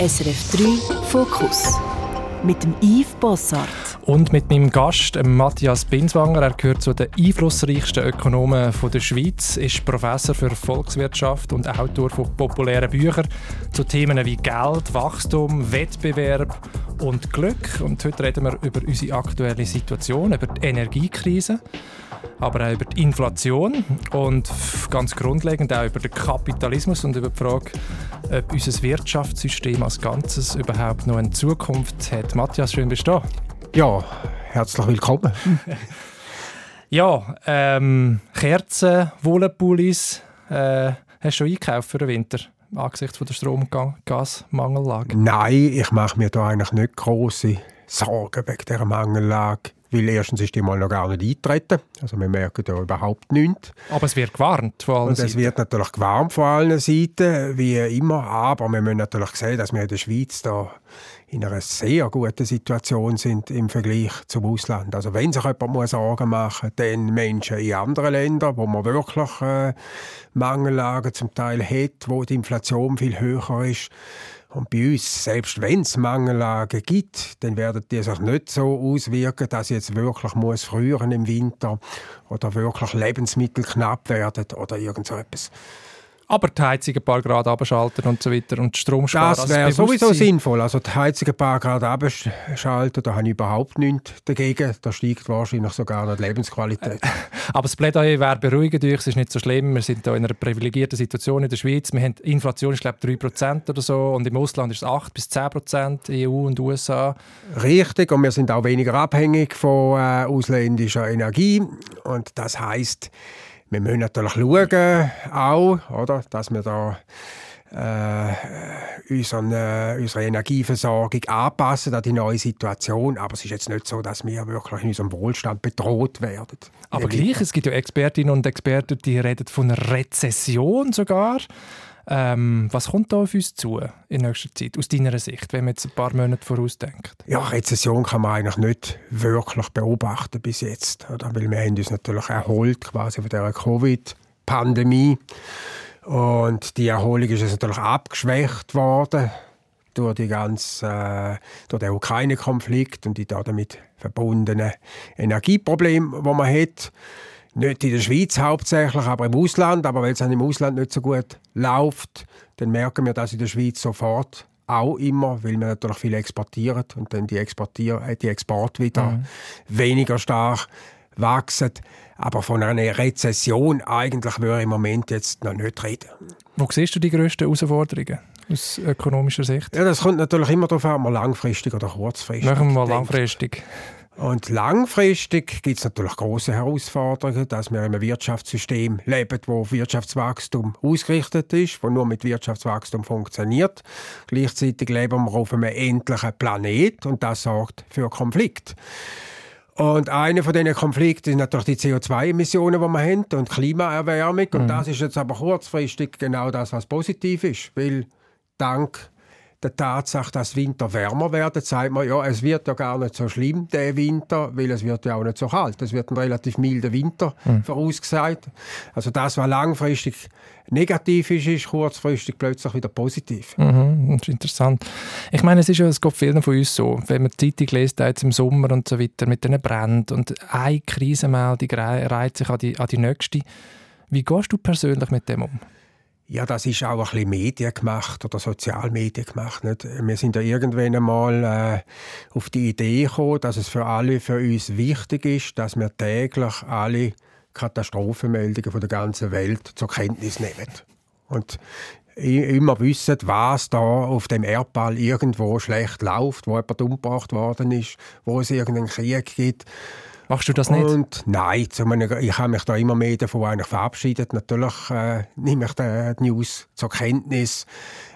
SRF 3 Fokus mit dem Yves Bossart. Und mit meinem Gast, Matthias Binswanger. Er gehört zu den einflussreichsten Ökonomen der Schweiz, ist Professor für Volkswirtschaft und Autor von populären Büchern zu Themen wie Geld, Wachstum, Wettbewerb und Glück. Und heute reden wir über unsere aktuelle Situation, über die Energiekrise aber auch über die Inflation und ganz grundlegend auch über den Kapitalismus und über die Frage, ob unser Wirtschaftssystem als Ganzes überhaupt noch eine Zukunft hat. Matthias, schön bist du da. Ja, herzlich willkommen. ja, ähm, Kerzen, Wollenpullis, äh, hast du schon eingekauft für den Winter? angesichts der Strom- und Gasmangellage? Nein, ich mache mir da eigentlich nicht große Sorgen wegen dieser Mangellage. Weil erstens ist die mal noch gar nicht eintreten. Also wir merken da überhaupt nichts. Aber es wird gewarnt von allen Und es wird natürlich gewarnt von allen Seiten, wie immer. Aber wir müssen natürlich sehen, dass wir in der Schweiz da in einer sehr guten Situation sind im Vergleich zum Ausland. Also wenn sich jemand muss Sorgen machen dann Menschen in anderen Ländern, wo man wirklich äh, Mangellagen zum Teil hat, wo die Inflation viel höher ist, und bei uns, selbst wenn es Mangellagen gibt, dann werden die sich nicht so auswirken, dass jetzt wirklich muss früher im Winter oder wirklich Lebensmittel knapp werden oder irgend so etwas. Aber die Heizung ein paar Grad abschalten und so weiter und Strom sparen. Das wäre sowieso sinnvoll. Also die Heizung ein paar Grad abschalten, da habe ich überhaupt nichts dagegen. Da steigt wahrscheinlich sogar noch die Lebensqualität. Aber das Plädoyer wäre beruhigend, es ist nicht so schlimm. Wir sind hier in einer privilegierten Situation in der Schweiz. Wir haben Inflation, ich glaube, 3% oder so und im Ausland ist es 8 bis 10%, EU und USA. Richtig, und wir sind auch weniger abhängig von äh, ausländischer Energie. Und das heißt wir müssen natürlich schauen, auch, oder, dass wir da äh, unseren, äh, unsere Energieversorgung anpassen an die neue Situation. Aber es ist jetzt nicht so, dass wir wirklich in unserem Wohlstand bedroht werden. Aber gleich, es gibt ja Expertinnen und Experten, die reden von einer Rezession sogar. Ähm, was kommt da auf uns zu in nächster Zeit, aus deiner Sicht, wenn man jetzt ein paar Monate vorausdenkt? Ja, Rezession kann man eigentlich nicht wirklich beobachten bis jetzt. Oder? Weil wir haben uns natürlich erholt quasi von dieser Covid-Pandemie. Und die Erholung ist natürlich abgeschwächt worden durch, die ganze, äh, durch den Ukraine-Konflikt und die damit verbundenen Energieprobleme, die man hat. Nicht in der Schweiz hauptsächlich, aber im Ausland. Aber weil es im Ausland nicht so gut läuft, dann merken wir das in der Schweiz sofort auch immer, weil wir natürlich viel exportieren und dann die, Exportier äh, die Export wieder mhm. weniger stark wachsen. Aber von einer Rezession eigentlich würde ich im Moment jetzt noch nicht reden. Wo siehst du die grössten Herausforderungen aus ökonomischer Sicht? Ja, das kommt natürlich immer darauf an, langfristig oder kurzfristig. Machen wir mal langfristig. Und langfristig gibt es natürlich große Herausforderungen, dass wir in einem Wirtschaftssystem leben, wo Wirtschaftswachstum ausgerichtet ist, wo nur mit Wirtschaftswachstum funktioniert. Gleichzeitig leben wir auf einem endlichen Planet und das sorgt für Konflikt. Und einer von diesen Konflikten ist natürlich die CO2-Emissionen, die wir haben und Klimaerwärmung. Und mhm. das ist jetzt aber kurzfristig genau das, was positiv ist, weil dank der Tatsache, dass Winter wärmer werden, sagt man, ja, es wird ja gar nicht so schlimm, der Winter, weil es wird ja auch nicht so kalt. Es wird ein relativ milder Winter mhm. vorausgesagt. Also das, was langfristig negativ ist, ist kurzfristig plötzlich wieder positiv. Mhm, das ist interessant. Ich meine, es ist ja, es geht vielen von uns so, wenn man die Zeitung liest, jetzt im Sommer und so weiter, mit diesen Bränden und eine Krisenmeldung reiht sich an die, an die nächste. Wie gehst du persönlich mit dem um? Ja, das ist auch ein bisschen Medien gemacht oder Sozialmedien gemacht. Nicht? Wir sind ja irgendwann einmal äh, auf die Idee gekommen, dass es für alle für uns wichtig ist, dass wir täglich alle Katastrophenmeldungen von der ganzen Welt zur Kenntnis nehmen. Und immer wissen, was da auf dem Erdball irgendwo schlecht läuft, wo jemand umgebracht worden ist, wo es irgendeinen Krieg gibt. Machst du das nicht? Und nein, ich habe mich da immer mehr davon verabschiedet. Natürlich äh, nehme ich die News zur Kenntnis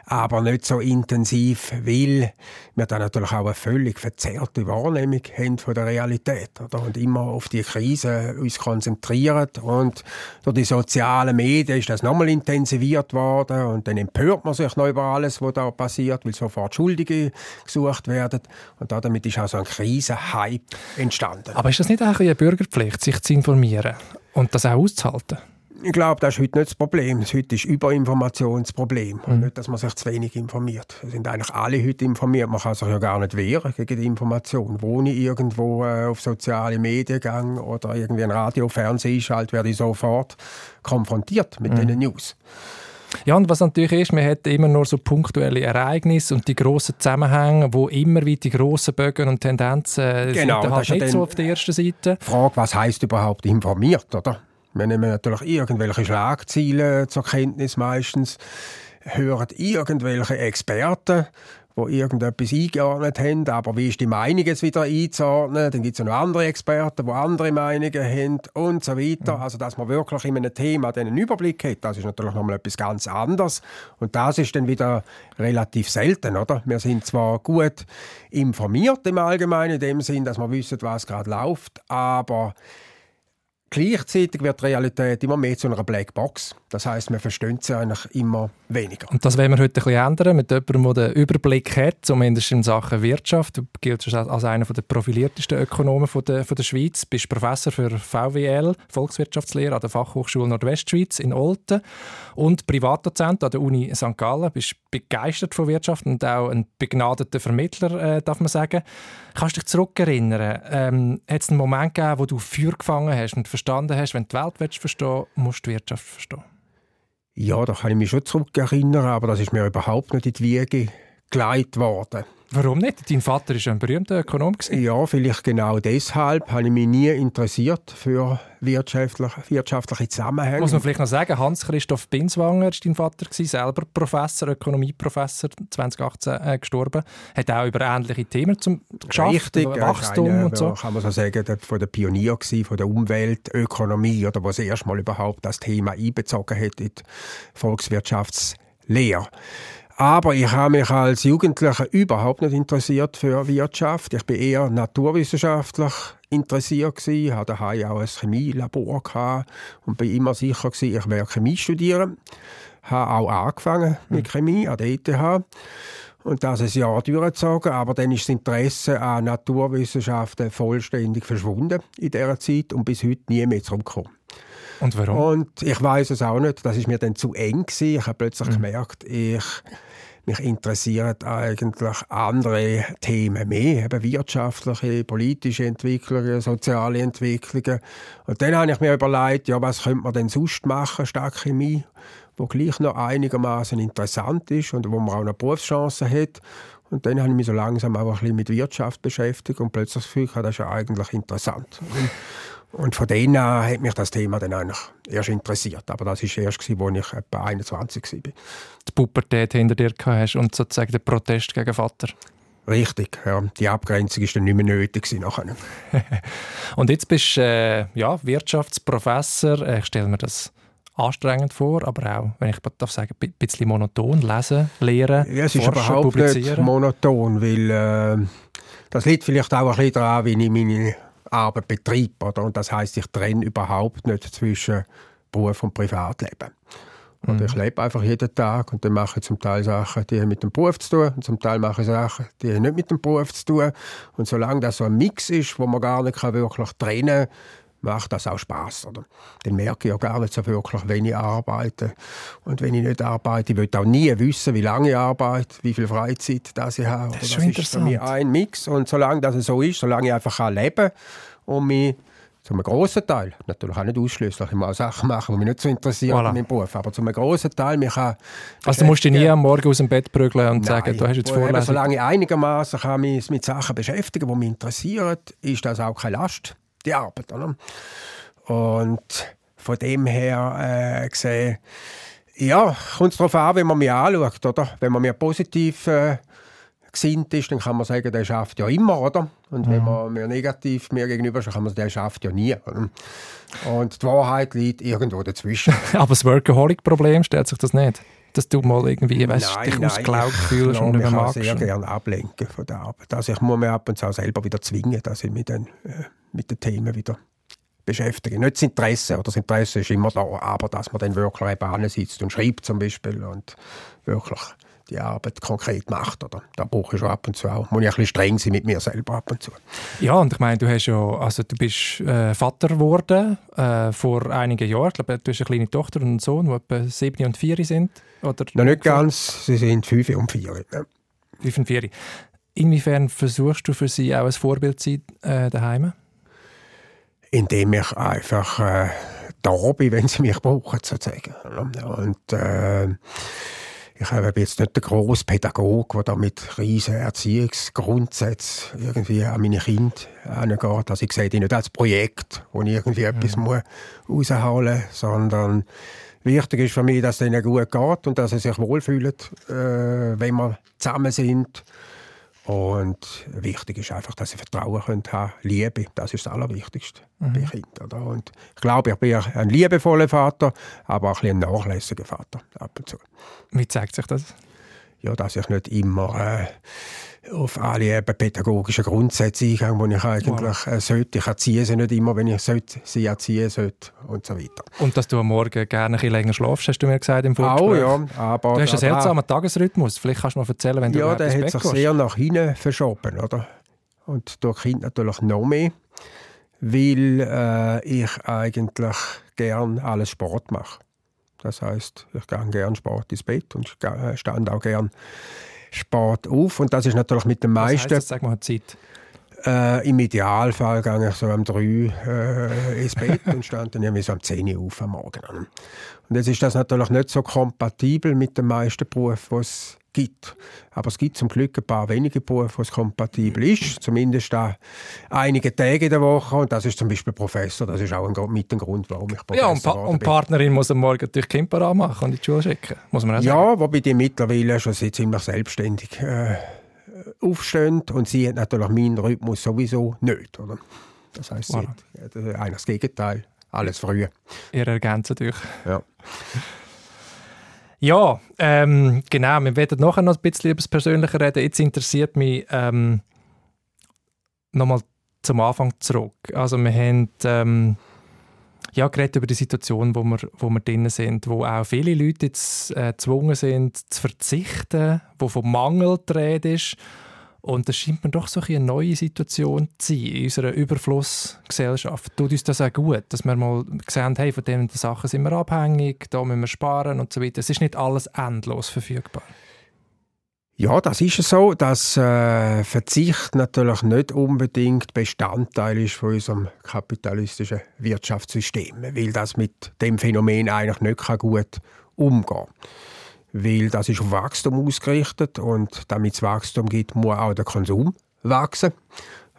aber nicht so intensiv, weil wir dann natürlich auch eine völlig verzerrte Wahrnehmung haben von der Realität oder? und immer auf die Krise uns konzentrieren und durch die sozialen Medien ist das nochmal intensiviert worden und dann empört man sich noch über alles, was da passiert, weil sofort Schuldige gesucht werden und damit ist auch so ein Krisenhype entstanden. Aber ist das nicht auch eine Bürgerpflicht, sich zu informieren und das auch auszuhalten? Ich glaube, das ist heute nicht das Problem. Heute ist Überinformation das Problem. Mhm. Nicht, dass man sich zu wenig informiert. Es sind eigentlich alle heute informiert. Man kann sich ja gar nicht wehren gegen die Information. Wo ich irgendwo äh, auf soziale Medien gehe oder irgendwie ein Radio, Fernsehen einschalte, werde ich sofort konfrontiert mit mhm. diesen News. Ja, und was natürlich ist, man hat immer nur so punktuelle Ereignisse und die grossen Zusammenhänge, wo immer wieder die grossen Bögen und Tendenzen genau, sind halt nicht so auf der ersten Seite. Frage, was heißt überhaupt informiert, oder? Wir nehmen natürlich irgendwelche Schlagziele zur Kenntnis meistens, hören irgendwelche Experten die irgendetwas eingeordnet haben, aber wie ist die Meinung jetzt wieder einzuordnen? Dann gibt es noch andere Experten, die andere Meinungen haben und so weiter. Mhm. Also, dass man wirklich in einem Thema einen Überblick hat, das ist natürlich nochmal etwas ganz anderes. Und das ist dann wieder relativ selten, oder? Wir sind zwar gut informiert im Allgemeinen, in dem Sinn, dass wir wissen, was gerade läuft, aber Gleichzeitig wird die Realität immer mehr zu einer Blackbox. Das heißt, wir verstehen sie eigentlich immer weniger. Und das wollen wir heute ein bisschen ändern mit jemandem, der den Überblick hat, zumindest in Sachen Wirtschaft. Du giltst als einer der profiliertesten Ökonomen der, der Schweiz. Du bist Professor für VWL, Volkswirtschaftslehre an der Fachhochschule Nordwestschweiz in Olten und Privatdozent an der Uni St. Gallen. Du bist begeistert von Wirtschaft und auch ein begnadeter Vermittler, äh, darf man sagen. Kannst du dich zurückerinnern? Ähm, hat es einen Moment gegeben, wo du Feuer gefangen hast und verstanden hast, wenn du die Welt willst verstehen musst du die Wirtschaft verstehen? Ja, da kann ich mich schon zurückerinnern, aber das ist mir überhaupt nicht in die Wiege gelegt worden. Warum nicht? Dein Vater war ein berühmter Ökonom. Ja, vielleicht genau deshalb habe ich mich nie interessiert für wirtschaftliche, wirtschaftliche Zusammenhänge. Muss man vielleicht noch sagen, Hans-Christoph Binswanger war dein Vater, selber Professor, Ökonomieprofessor, 2018 äh, gestorben. Hat auch über ähnliche Themen zum geschafft, Richtig, Wachstum eine, und so. kann man so sagen, der, von der Pionier gewesen, von der Umweltökonomie, oder was erstmal überhaupt das Thema einbezogen hat in die Volkswirtschaftslehre. Aber ich habe mich als Jugendlicher überhaupt nicht interessiert für Wirtschaft. Ich bin eher naturwissenschaftlich interessiert gewesen, hatte daheim auch ein Chemielabor gehabt und bin immer sicher gewesen, ich werde Chemie studieren. Habe auch angefangen mit Chemie an der ETH und das ein Jahr durchgezogen, aber dann ist das Interesse an Naturwissenschaften vollständig verschwunden in dieser Zeit und bis heute nie mehr zurückgekommen. Und warum? Und ich weiß es auch nicht. Das ist mir dann zu eng gewesen. Ich habe plötzlich mhm. gemerkt, ich mich interessieren eigentlich andere Themen mehr, eben wirtschaftliche, politische Entwicklungen, soziale Entwicklungen. Und dann habe ich mir überlegt, ja, was könnte man denn sonst machen statt Chemie, wo gleich noch einigermaßen interessant ist und wo man auch eine Berufschance hat. Und dann habe ich mich so langsam auch ein bisschen mit Wirtschaft beschäftigt und plötzlich das Gefühl, das ist ja eigentlich interessant. Und von denen hat mich das Thema dann eigentlich erst interessiert. Aber das war erst, als ich etwa 21 war. Die Pubertät hinter dir hast und sozusagen der Protest gegen Vater. Richtig, ja. Die Abgrenzung war dann nicht mehr nötig. Nachher. und jetzt bist du äh, ja, Wirtschaftsprofessor. Äh, ich stelle mir das anstrengend vor, aber auch, wenn ich darf sagen, ein bisschen monoton lesen, lehren, ja, es ist forschen, überhaupt nicht monoton, weil äh, das liegt vielleicht auch ein bisschen daran, wie ich meine Arbeit betreibe. Oder? Und das heißt, ich trenne überhaupt nicht zwischen Beruf und Privatleben. Und mhm. ich lebe einfach jeden Tag und dann mache ich zum Teil Sachen, die haben mit dem Beruf zu tun und zum Teil mache ich Sachen, die haben nicht mit dem Beruf zu tun. Und solange das so ein Mix ist, wo man gar nicht wirklich trennen kann, macht das auch Spaß. Oder? Dann merke ich ja gar nicht so wirklich, wenn ich arbeite. Und wenn ich nicht arbeite, ich will auch nie wissen, wie lange ich arbeite, wie viel Freizeit das ich habe. Das ist, das ist für mich ein Mix. Und solange das so ist, solange ich einfach leben kann und mich zu einem grossen Teil, natürlich auch nicht ausschließlich, ich muss auch Sachen machen, die mich nicht so interessieren voilà. in meinem Beruf, aber zu einem grossen Teil mich kann Also du musst dich nie am Morgen aus dem Bett prügeln und Nein, sagen, du hast jetzt Vorlesung? Solange ich einigermaßen mich mit Sachen beschäftigen die mich interessieren, ist das auch keine Last die Arbeit. Oder? Und von dem her äh, gesehen, ja, kommt es darauf an, wenn man mich anschaut. Oder? Wenn man mir positiv äh, gesinnt ist, dann kann man sagen, der schafft ja immer, oder? Und mhm. wenn man mir negativ mir gegenüber ist, kann man sagen, der schafft ja nie. Oder? Und die Wahrheit liegt irgendwo dazwischen. Aber das Workaholic-Problem stellt sich das nicht? dass du mal irgendwie weißt, nein, dich nein, ausgelaugt fühlst und nicht mehr magst? Ich sehr gerne ablenken von der Arbeit. Also ich muss mich ab und zu auch selber wieder zwingen, dass ich mich dann äh, mit den Themen wieder beschäftige. Nicht das Interesse, oder das Interesse ist immer da, aber dass man dann wirklich eben sitzt und schreibt zum Beispiel und wirklich die Arbeit konkret macht. Oder? Da brauche ich schon ab und zu auch. Muss ich ein bisschen streng sein mit mir selber ab und zu. Ja, und ich meine, du hast ja, also du bist äh, Vater geworden äh, vor einigen Jahren. Ich glaube, du hast eine kleine Tochter und einen Sohn, die etwa sieben und vier sind. Oder Noch nicht ganz, sie sind fünf und vier. Ja. Fünf und vier. Inwiefern versuchst du für sie auch ein Vorbild zu sein äh, daheim? Indem ich einfach äh, da bin, wenn sie mich brauchen, sozusagen. Und äh, ich bin jetzt nicht der grosse Pädagoge, der da mit riesen Erziehungsgrundsätzen irgendwie an meine Kinder angeht. Also ich sehe die nicht als Projekt, wo ich irgendwie mhm. etwas muss rausholen muss, sondern wichtig ist für mich, dass es ihnen gut geht und dass sie sich wohlfühlen, äh, wenn wir zusammen sind. Und wichtig ist einfach, dass sie Vertrauen können haben Liebe, das ist das Allerwichtigste mhm. bei Kindern. Und ich glaube, ich bin ein liebevoller Vater, aber auch ein, ein nachlässiger Vater ab und zu. Wie zeigt sich das? Ja, dass ich nicht immer äh, auf alle eben pädagogischen Grundsätze eingehe, die ich eigentlich äh, sollte. Ich erziehe sie nicht immer, wenn ich sollte, sie erziehen sollte und so weiter. Und dass du am Morgen gerne ein bisschen länger schlafst, hast du mir gesagt im Vorgespräch. Auch, ja. Aber du hast einen seltsamen Tagesrhythmus. Vielleicht kannst du mal erzählen, wenn du Ja, der hat sich sehr nach hinten verschoben, oder? Und durch Kind natürlich noch mehr, weil äh, ich eigentlich gerne alles Sport mache. Das heißt, ich gehe gerne Sport ins Bett und stand auch gerne spät auf. Und das ist natürlich mit den meisten. Was heisst das? Sag mal Zeit. Äh, Im Idealfall gehe ich so um 3 äh, ins Bett und stand dann irgendwie so um 10 Uhr auf am Morgen. Und jetzt ist das natürlich nicht so kompatibel mit den meisten Berufen, die es gibt. Aber es gibt zum Glück ein paar wenige Berufe, wo es kompatibel ist. Zumindest einige Tage in der Woche. Und das ist zum Beispiel Professor. Das ist auch ein, mit dem Grund, warum ich Professor Ja, und, pa und Partnerin muss am Morgen natürlich Kind machen und in die Schule schicken. Muss man auch sagen. Ja, wobei die mittlerweile schon ziemlich selbstständig äh, aufstehen. Und sie hat natürlich meinen Rhythmus sowieso nicht. Oder? Das heisst, sie voilà. hat äh, das Gegenteil. Alles früher. Ihr ergänzt natürlich. Ja. Ja, ähm, genau. Wir werden nachher noch ein bisschen über das Persönliche reden. Jetzt interessiert mich ähm, nochmal zum Anfang zurück. Also wir haben ähm, ja, geredet über die Situation, wo wir, wo wir drin sind, wo auch viele Leute jetzt äh, gezwungen sind zu verzichten, wo vom Mangel die Rede ist und das scheint mir doch so eine neue Situation zu sein in unserer Überflussgesellschaft. Tut uns das auch gut, dass wir mal sehen, hey, von diesen Sachen sind wir abhängig, da müssen wir sparen und so weiter. Es ist nicht alles endlos verfügbar. Ja, das ist so, dass äh, Verzicht natürlich nicht unbedingt Bestandteil ist von unserem kapitalistischen Wirtschaftssystem, weil das mit dem Phänomen eigentlich nicht gut umgehen kann weil das ist auf Wachstum ausgerichtet und damit es Wachstum gibt, muss auch der Konsum wachsen.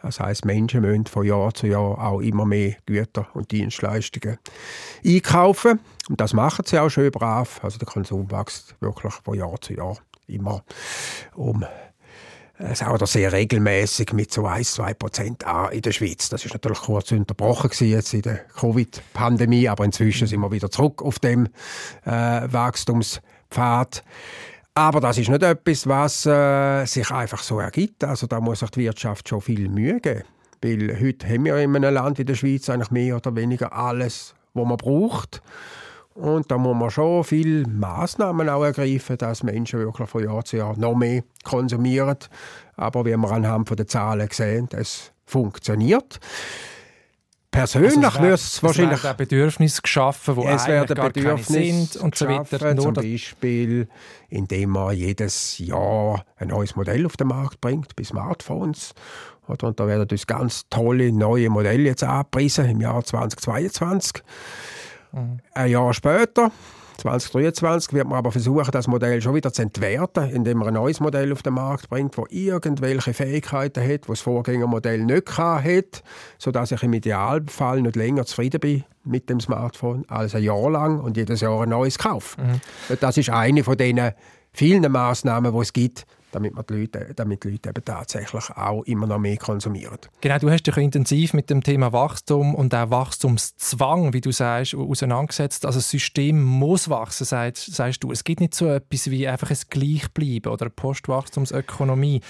Das heißt, Menschen müssen von Jahr zu Jahr auch immer mehr Güter und Dienstleistungen einkaufen. Und das machen sie auch schön brav. Also der Konsum wächst wirklich von Jahr zu Jahr immer um es auch sehr regelmäßig mit so 1, 2 Prozent an in der Schweiz. Das ist natürlich kurz unterbrochen jetzt in der Covid-Pandemie, aber inzwischen sind wir wieder zurück auf dem äh, Wachstums Pfad. Aber das ist nicht etwas, was äh, sich einfach so ergibt. Also da muss sich die Wirtschaft schon viel Mühe geben. Weil heute haben wir in einem Land wie der Schweiz eigentlich mehr oder weniger alles, was man braucht. Und da muss man schon viele Massnahmen auch ergreifen, dass Menschen wirklich von Jahr zu Jahr noch mehr konsumieren. Aber wie wir anhand der Zahlen sehen, es funktioniert. Persönlich also würde es wahrscheinlich... Es Bedürfnisse geschaffen, die es werden gar Bedürfnisse sind und so weiter. Nur zum Beispiel, indem man jedes Jahr ein neues Modell auf den Markt bringt, bei Smartphones. Und da werden uns ganz tolle neue Modelle jetzt angepriesen im Jahr 2022. Mhm. Ein Jahr später 2023 wird man aber versuchen, das Modell schon wieder zu entwerten, indem man ein neues Modell auf den Markt bringt, das irgendwelche Fähigkeiten hat, die das Vorgängermodell nicht hat, sodass ich im Idealfall nicht länger zufrieden bin mit dem Smartphone als ein Jahr lang und jedes Jahr ein neues kaufe. Mhm. Das ist eine von den vielen Maßnahmen, die es gibt, damit, man die Leute, damit die Leute eben tatsächlich auch immer noch mehr konsumieren. Genau, du hast dich intensiv mit dem Thema Wachstum und auch Wachstumszwang, wie du sagst, auseinandergesetzt. Also das System muss wachsen, sagst, sagst du. Es gibt nicht so etwas wie einfach ein Gleichbleiben oder eine Postwachstumsökonomie,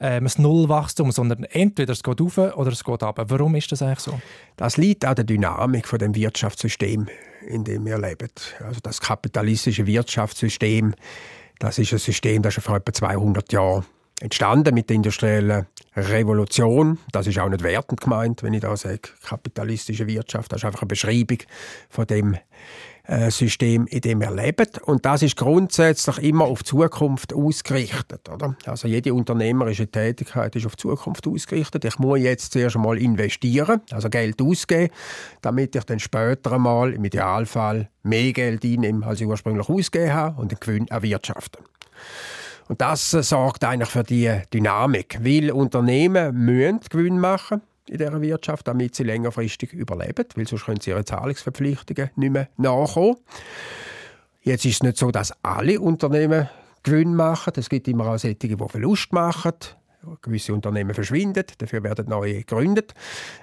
ähm, ein Nullwachstum, sondern entweder es geht auf oder es geht ab. Warum ist das eigentlich so? Das liegt an der Dynamik von dem Wirtschaftssystem, in dem wir leben. Also das kapitalistische Wirtschaftssystem Das ist ein System, das ist vor etwa 200 Jahren entstanden mit der industriellen Revolution. Das ist auch nicht wertend gemeint, wenn ich da sage, kapitalistische Wirtschaft. Das ist einfach eine Beschreibung von dem System, in dem wir leben. Und das ist grundsätzlich immer auf Zukunft ausgerichtet. Oder? Also jede unternehmerische Tätigkeit ist auf Zukunft ausgerichtet. Ich muss jetzt zuerst einmal investieren, also Geld ausgeben, damit ich dann später einmal im Idealfall mehr Geld einnehme, als ich ursprünglich ausgegeben habe und den Gewinn erwirtschaften. Und das äh, sorgt eigentlich für die Dynamik, weil Unternehmen müssen Gewinn machen in dieser Wirtschaft, damit sie längerfristig überleben, weil sonst können sie ihre Zahlungsverpflichtungen nicht mehr nachkommen. Jetzt ist es nicht so, dass alle Unternehmen Gewinn machen. Es gibt immer auch solche, die Verlust machen. Gewisse Unternehmen verschwinden, dafür werden neue gegründet.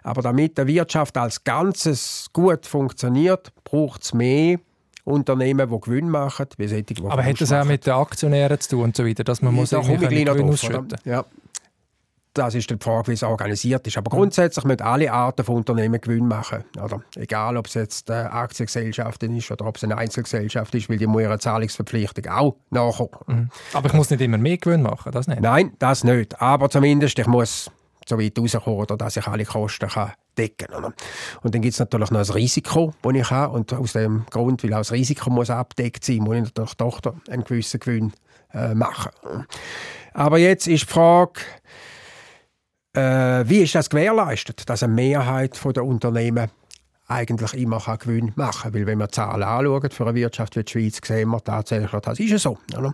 Aber damit die Wirtschaft als Ganzes gut funktioniert, braucht es mehr Unternehmen, die Gewinn machen, wie solche, die Aber hat das auch mit den Aktionären zu tun und so weiter, dass man ja, muss irgendwie Gewinn ausschütten? Ja, das ist die Frage, wie es organisiert ist. Aber grundsätzlich müssen alle Arten von Unternehmen Gewinn machen. Oder? Egal, ob es jetzt eine Aktiengesellschaft ist oder ob es eine Einzelgesellschaft ist, weil die muss ihre Zahlungsverpflichtung auch nachkommen. Mhm. Aber ich muss nicht immer mehr Gewinn machen, das nicht? Nein, das nicht. Aber zumindest ich muss so weit rauskommen, dass ich alle Kosten kann decken kann. Und dann gibt es natürlich noch ein Risiko, das ich habe. Und aus dem Grund, weil auch das Risiko muss abdeckt sein muss, ich natürlich doch einen gewissen Gewinn äh, machen. Aber jetzt ist die Frage, äh, wie ist das gewährleistet, dass eine Mehrheit der Unternehmen eigentlich immer Gewinn machen kann? Weil wenn wir Zahlen anschauen für eine Wirtschaft wie die Schweiz, sehen wir tatsächlich, das ist ja so. Oder?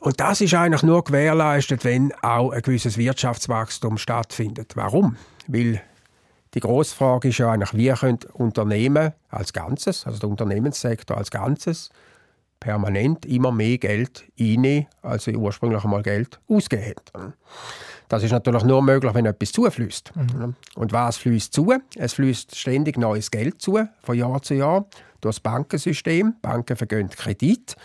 Und das ist eigentlich nur gewährleistet, wenn auch ein gewisses Wirtschaftswachstum stattfindet. Warum? Weil die grosse Frage ist ja eigentlich, wie können Unternehmen als Ganzes, also der Unternehmenssektor als Ganzes, permanent immer mehr Geld einnehmen, als sie ursprünglich einmal Geld ausgegeben haben. Das ist natürlich nur möglich, wenn etwas zufließt. Mhm. Und was fließt zu? Es fließt ständig neues Geld zu, von Jahr zu Jahr durch das Bankensystem. Banken vergeben Kredit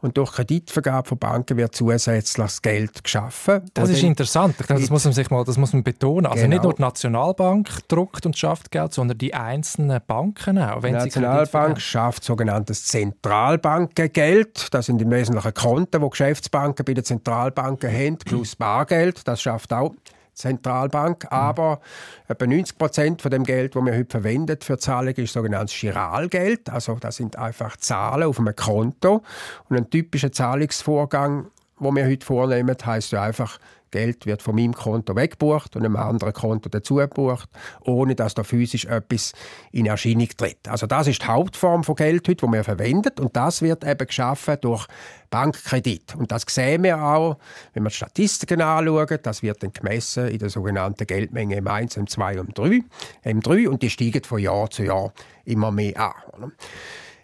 und durch Kreditvergabe von Banken wird zusätzliches Geld geschaffen. Das ist interessant. Denke, das muss man sich mal, das muss man betonen. Also genau. nicht nur die Nationalbank druckt und schafft Geld, sondern die einzelnen Banken auch. die Nationalbank schafft sogenanntes Zentralbankengeld. Das sind im Wesentlichen Konten, die Geschäftsbanken bei den Zentralbanken haben, plus Bargeld. Das schafft auch Zentralbank, aber etwa 90 Prozent von dem Geld, das wir heute verwenden für Zahlungen, ist sogenanntes Chiralgeld. Also das sind einfach Zahlen auf einem Konto und ein typischer Zahlungsvorgang, den wir heute vornehmen, heißt ja einfach Geld wird von meinem Konto weggebucht und einem anderen Konto dazu gebucht, ohne dass da physisch etwas in Erscheinung tritt. Also das ist die Hauptform von Geld heute, die wir verwenden und das wird eben geschaffen durch Bankkredit. Und das sehen wir auch, wenn wir die Statistiken anschauen, das wird dann gemessen in der sogenannten Geldmenge M1, M2 und M3, M3 und die steigen von Jahr zu Jahr immer mehr an.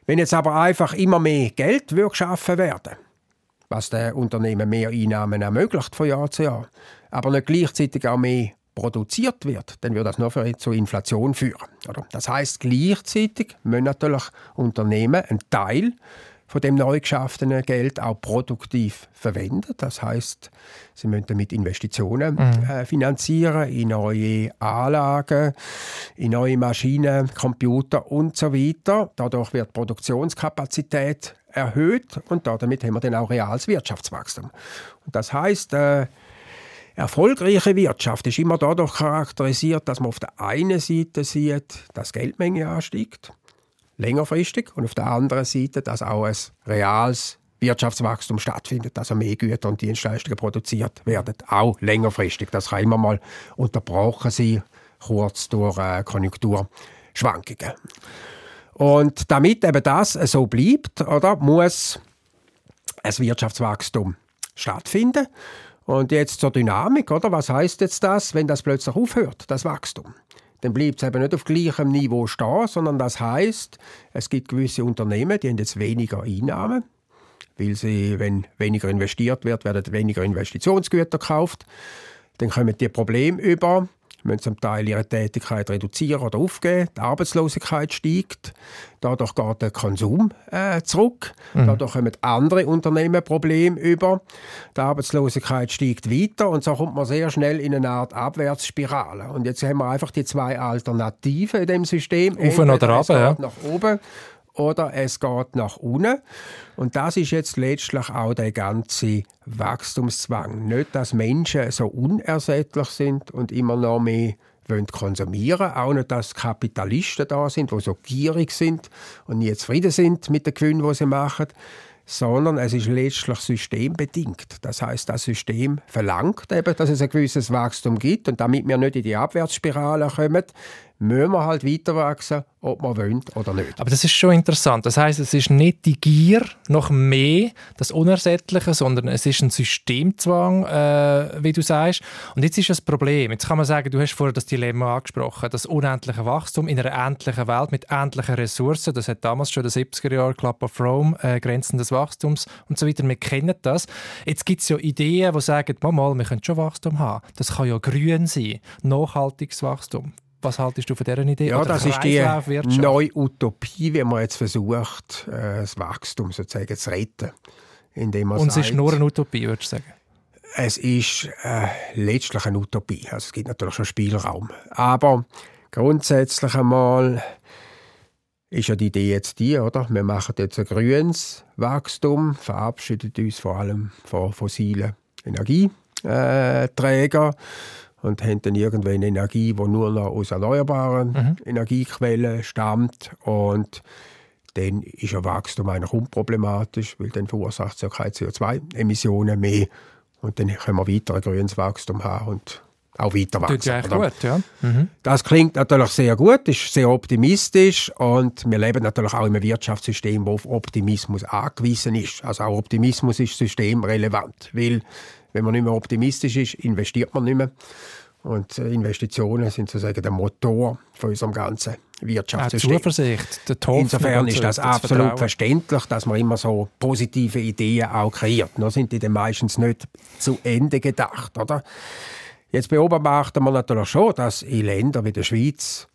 Wenn jetzt aber einfach immer mehr Geld geschaffen werden was den Unternehmen mehr Einnahmen ermöglicht von Jahr zu Jahr, aber nicht gleichzeitig auch mehr produziert wird, dann wird das nur für zu Inflation führen. Das heißt, gleichzeitig müssen natürlich Unternehmen einen Teil von dem neu geschaffenen Geld auch produktiv verwenden. Das heißt, sie müssen damit Investitionen mhm. äh, finanzieren in neue Anlagen, in neue Maschinen, Computer und so weiter. Dadurch wird Produktionskapazität erhöht und damit haben wir dann auch reales Wirtschaftswachstum. Und das heißt, äh, erfolgreiche Wirtschaft ist immer dadurch charakterisiert, dass man auf der einen Seite sieht, dass Geldmenge ansteigt, längerfristig, und auf der anderen Seite, dass auch ein reales Wirtschaftswachstum stattfindet, also mehr Güter und Dienstleistungen produziert werden, auch längerfristig. Das kann immer mal unterbrochen sein, kurz durch äh, Konjunkturschwankungen. Und damit eben das so bleibt, oder, muss ein Wirtschaftswachstum stattfinden. Und jetzt zur Dynamik, oder? Was heißt jetzt das, wenn das plötzlich aufhört, das Wachstum? Dann bleibt es eben nicht auf gleichem Niveau stehen, sondern das heißt, es gibt gewisse Unternehmen, die haben jetzt weniger Einnahmen, weil sie, wenn weniger investiert wird, werden weniger Investitionsgüter gekauft. Dann kommen die Probleme über, müssen zum Teil ihre Tätigkeit reduzieren oder aufgeben. Die Arbeitslosigkeit steigt. Dadurch geht der Konsum äh, zurück. Mhm. Dadurch kommen andere Unternehmen Probleme über. Die Arbeitslosigkeit steigt weiter und so kommt man sehr schnell in eine Art Abwärtsspirale. Und jetzt haben wir einfach die zwei Alternativen in dem System. Auf oder runter, ja. nach oben oder es geht nach unten. Und das ist jetzt letztlich auch der ganze Wachstumszwang. Nicht, dass Menschen so unersättlich sind und immer noch mehr wollen konsumieren. Auch nicht, dass Kapitalisten da sind, die so gierig sind und nie zufrieden sind mit den Gewinnen, die sie machen sondern es ist letztlich systembedingt. Das heißt, das System verlangt eben, dass es ein gewisses Wachstum gibt und damit wir nicht in die Abwärtsspirale kommen, müssen wir halt weiter wachsen, ob wir wollen oder nicht. Aber das ist schon interessant. Das heißt, es ist nicht die Gier noch mehr, das Unersättliche, sondern es ist ein Systemzwang, äh, wie du sagst. Und jetzt ist das Problem. Jetzt kann man sagen, du hast vorher das Dilemma angesprochen, das unendliche Wachstum in einer endlichen Welt mit endlichen Ressourcen. Das hat damals schon in den 70er Jahren Club of Rome, äh, Grenzen des Wachstums und so weiter. Wir kennen das. Jetzt gibt es ja Ideen, die sagen, mal, wir können schon Wachstum haben. Das kann ja grün sein, nachhaltiges Wachstum. Was haltest du von dieser Idee? Ja, das ist die neue Utopie, wie man jetzt versucht, äh, das Wachstum sozusagen zu retten. Indem man Und es sagt, ist nur eine Utopie, würdest du sagen? Es ist äh, letztlich eine Utopie. Also es gibt natürlich schon Spielraum. Aber grundsätzlich einmal ist ja die Idee jetzt die, oder? Wir machen jetzt ein grünes Wachstum, verabschieden uns vor allem von fossilen Energieträgern und haben dann irgendwann Energie, die nur noch aus erneuerbaren mhm. Energiequellen stammt und dann ist ein Wachstum eigentlich unproblematisch, weil dann verursacht es ja keine CO2-Emissionen mehr und dann können wir weiter ein grünes Wachstum haben und auch weiter wachsen. Das, gut, ja. mhm. das klingt natürlich sehr gut, ist sehr optimistisch und wir leben natürlich auch in einem Wirtschaftssystem, das auf Optimismus angewiesen ist. Also auch Optimismus ist systemrelevant, weil wenn man nicht mehr optimistisch ist, investiert man nicht mehr. Und äh, Investitionen sind sozusagen der Motor von unserem ganzen Wirtschaftssystem. Zuversicht, der Hoffnung Insofern ist das, das absolut Vertrauen. verständlich, dass man immer so positive Ideen auch kreiert. Nur sind die dann meistens nicht zu Ende gedacht, oder? Jetzt beobachten wir natürlich schon, dass in Ländern wie der Schweiz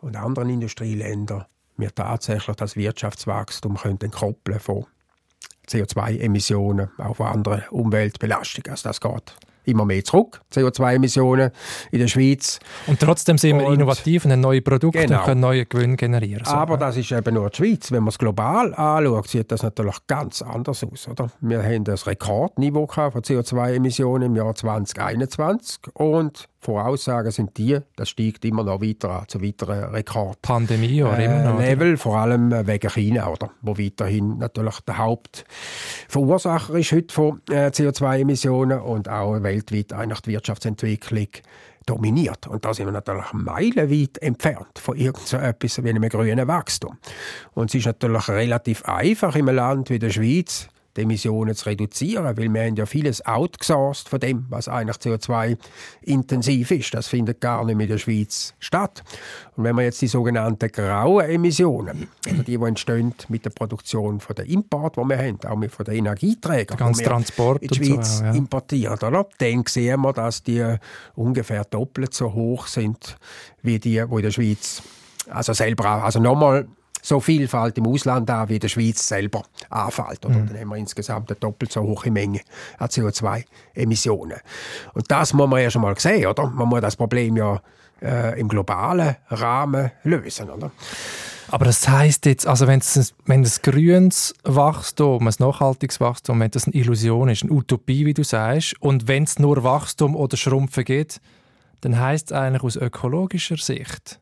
und anderen Industrieländern wir tatsächlich das Wirtschaftswachstum können koppeln von CO2-Emissionen, auch von anderen Umweltbelastungen. Also das geht immer mehr zurück, CO2-Emissionen in der Schweiz. Und trotzdem sind wir und innovativ und haben neue Produkte genau. und können neue Gewinne generieren. So. Aber das ist eben nur die Schweiz. Wenn man es global anschaut, sieht das natürlich ganz anders aus. Oder? Wir haben das Rekordniveau von CO2-Emissionen im Jahr 2021 und Voraussagen sind die, das steigt immer noch weiter an, zu weiteren Rekord. Pandemie oder äh, immer noch. Level, vor allem wegen China, oder? wo weiterhin natürlich der Hauptverursacher ist heute von äh, CO2-Emissionen und auch weltweit eigentlich die Wirtschaftsentwicklung dominiert. Und da sind wir natürlich meilenweit entfernt von irgendetwas wie einem grünen Wachstum. Und es ist natürlich relativ einfach in einem Land wie der Schweiz, die Emissionen zu reduzieren, weil wir haben ja vieles outgesourced von dem, was eigentlich CO2-intensiv ist. Das findet gar nicht mehr in der Schweiz statt. Und wenn man jetzt die sogenannten grauen Emissionen, also die, die entstehen mit der Produktion von der Import, die wir haben, auch mit von den Energieträgern, ganz Transport in die Schweiz so, ja. importieren, oder? dann sehen wir, dass die ungefähr doppelt so hoch sind wie die, die in der Schweiz also selber also nochmal so Vielfalt im Ausland an, wie in der Schweiz selber anfällt. Oder? Mhm. Dann haben wir insgesamt eine doppelt so hohe Menge an CO2-Emissionen. Und das muss man ja schon mal sehen, oder? Man muss das Problem ja äh, im globalen Rahmen lösen, oder? Aber das heißt jetzt, also wenn es wenn das grünes Wachstum, ein nachhaltiges Wachstum, wenn das eine Illusion ist, eine Utopie, wie du sagst, und wenn es nur Wachstum oder Schrumpfen gibt, dann heißt es eigentlich aus ökologischer Sicht,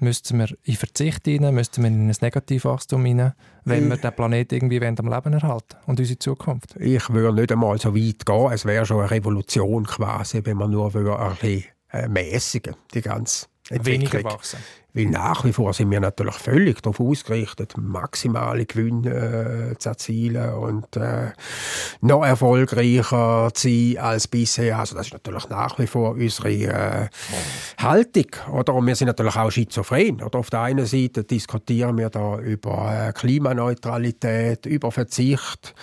müssten wir in Verzicht rein, müssten wir in ein Negativwachstum rein, wenn wir den Planeten irgendwie am Leben erhalten und unsere Zukunft? Ich würde nicht einmal so weit gehen. Es wäre schon eine Revolution quasi, wenn man nur ein bisschen äh, mäßigen die ganze Entwicklung. Weniger wachsen. Weil nach wie vor sind wir natürlich völlig darauf ausgerichtet, maximale Gewinne äh, zu erzielen und äh, noch erfolgreicher zu sein als bisher. Also das ist natürlich nach wie vor unsere äh, Haltung. Oder? Und wir sind natürlich auch schizophren. Oder? Auf der einen Seite diskutieren wir da über äh, Klimaneutralität, über Verzicht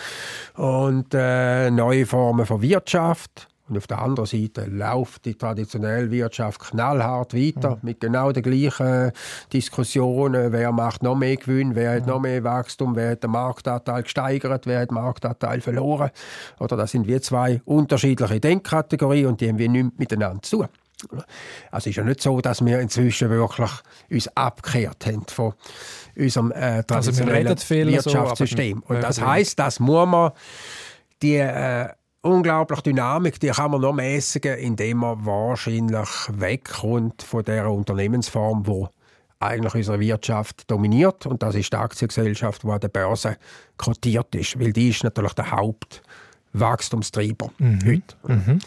und äh, neue Formen von Wirtschaft. Und auf der anderen Seite läuft die traditionelle Wirtschaft knallhart weiter mhm. mit genau den gleichen Diskussionen. Wer macht noch mehr Gewinn? Wer hat mhm. noch mehr Wachstum? Wer hat den Marktanteil gesteigert? Wer hat den Marktanteil verloren? Oder das sind wir zwei unterschiedliche Denkkategorien und die haben wir nicht miteinander zu. Also es ist ja nicht so, dass wir inzwischen wirklich uns abgekehrt haben von unserem äh, traditionellen also Wirtschaftssystem. So, Und das heißt, dass muss man die äh, unglaubliche Dynamik, die kann man nur mäßigen, indem man wahrscheinlich wegkommt von der Unternehmensform, wo eigentlich unsere Wirtschaft dominiert und das ist die Aktiengesellschaft, die an der Börse kotiert ist, weil die ist natürlich der Hauptwachstumstreiber mhm. heute. Mhm.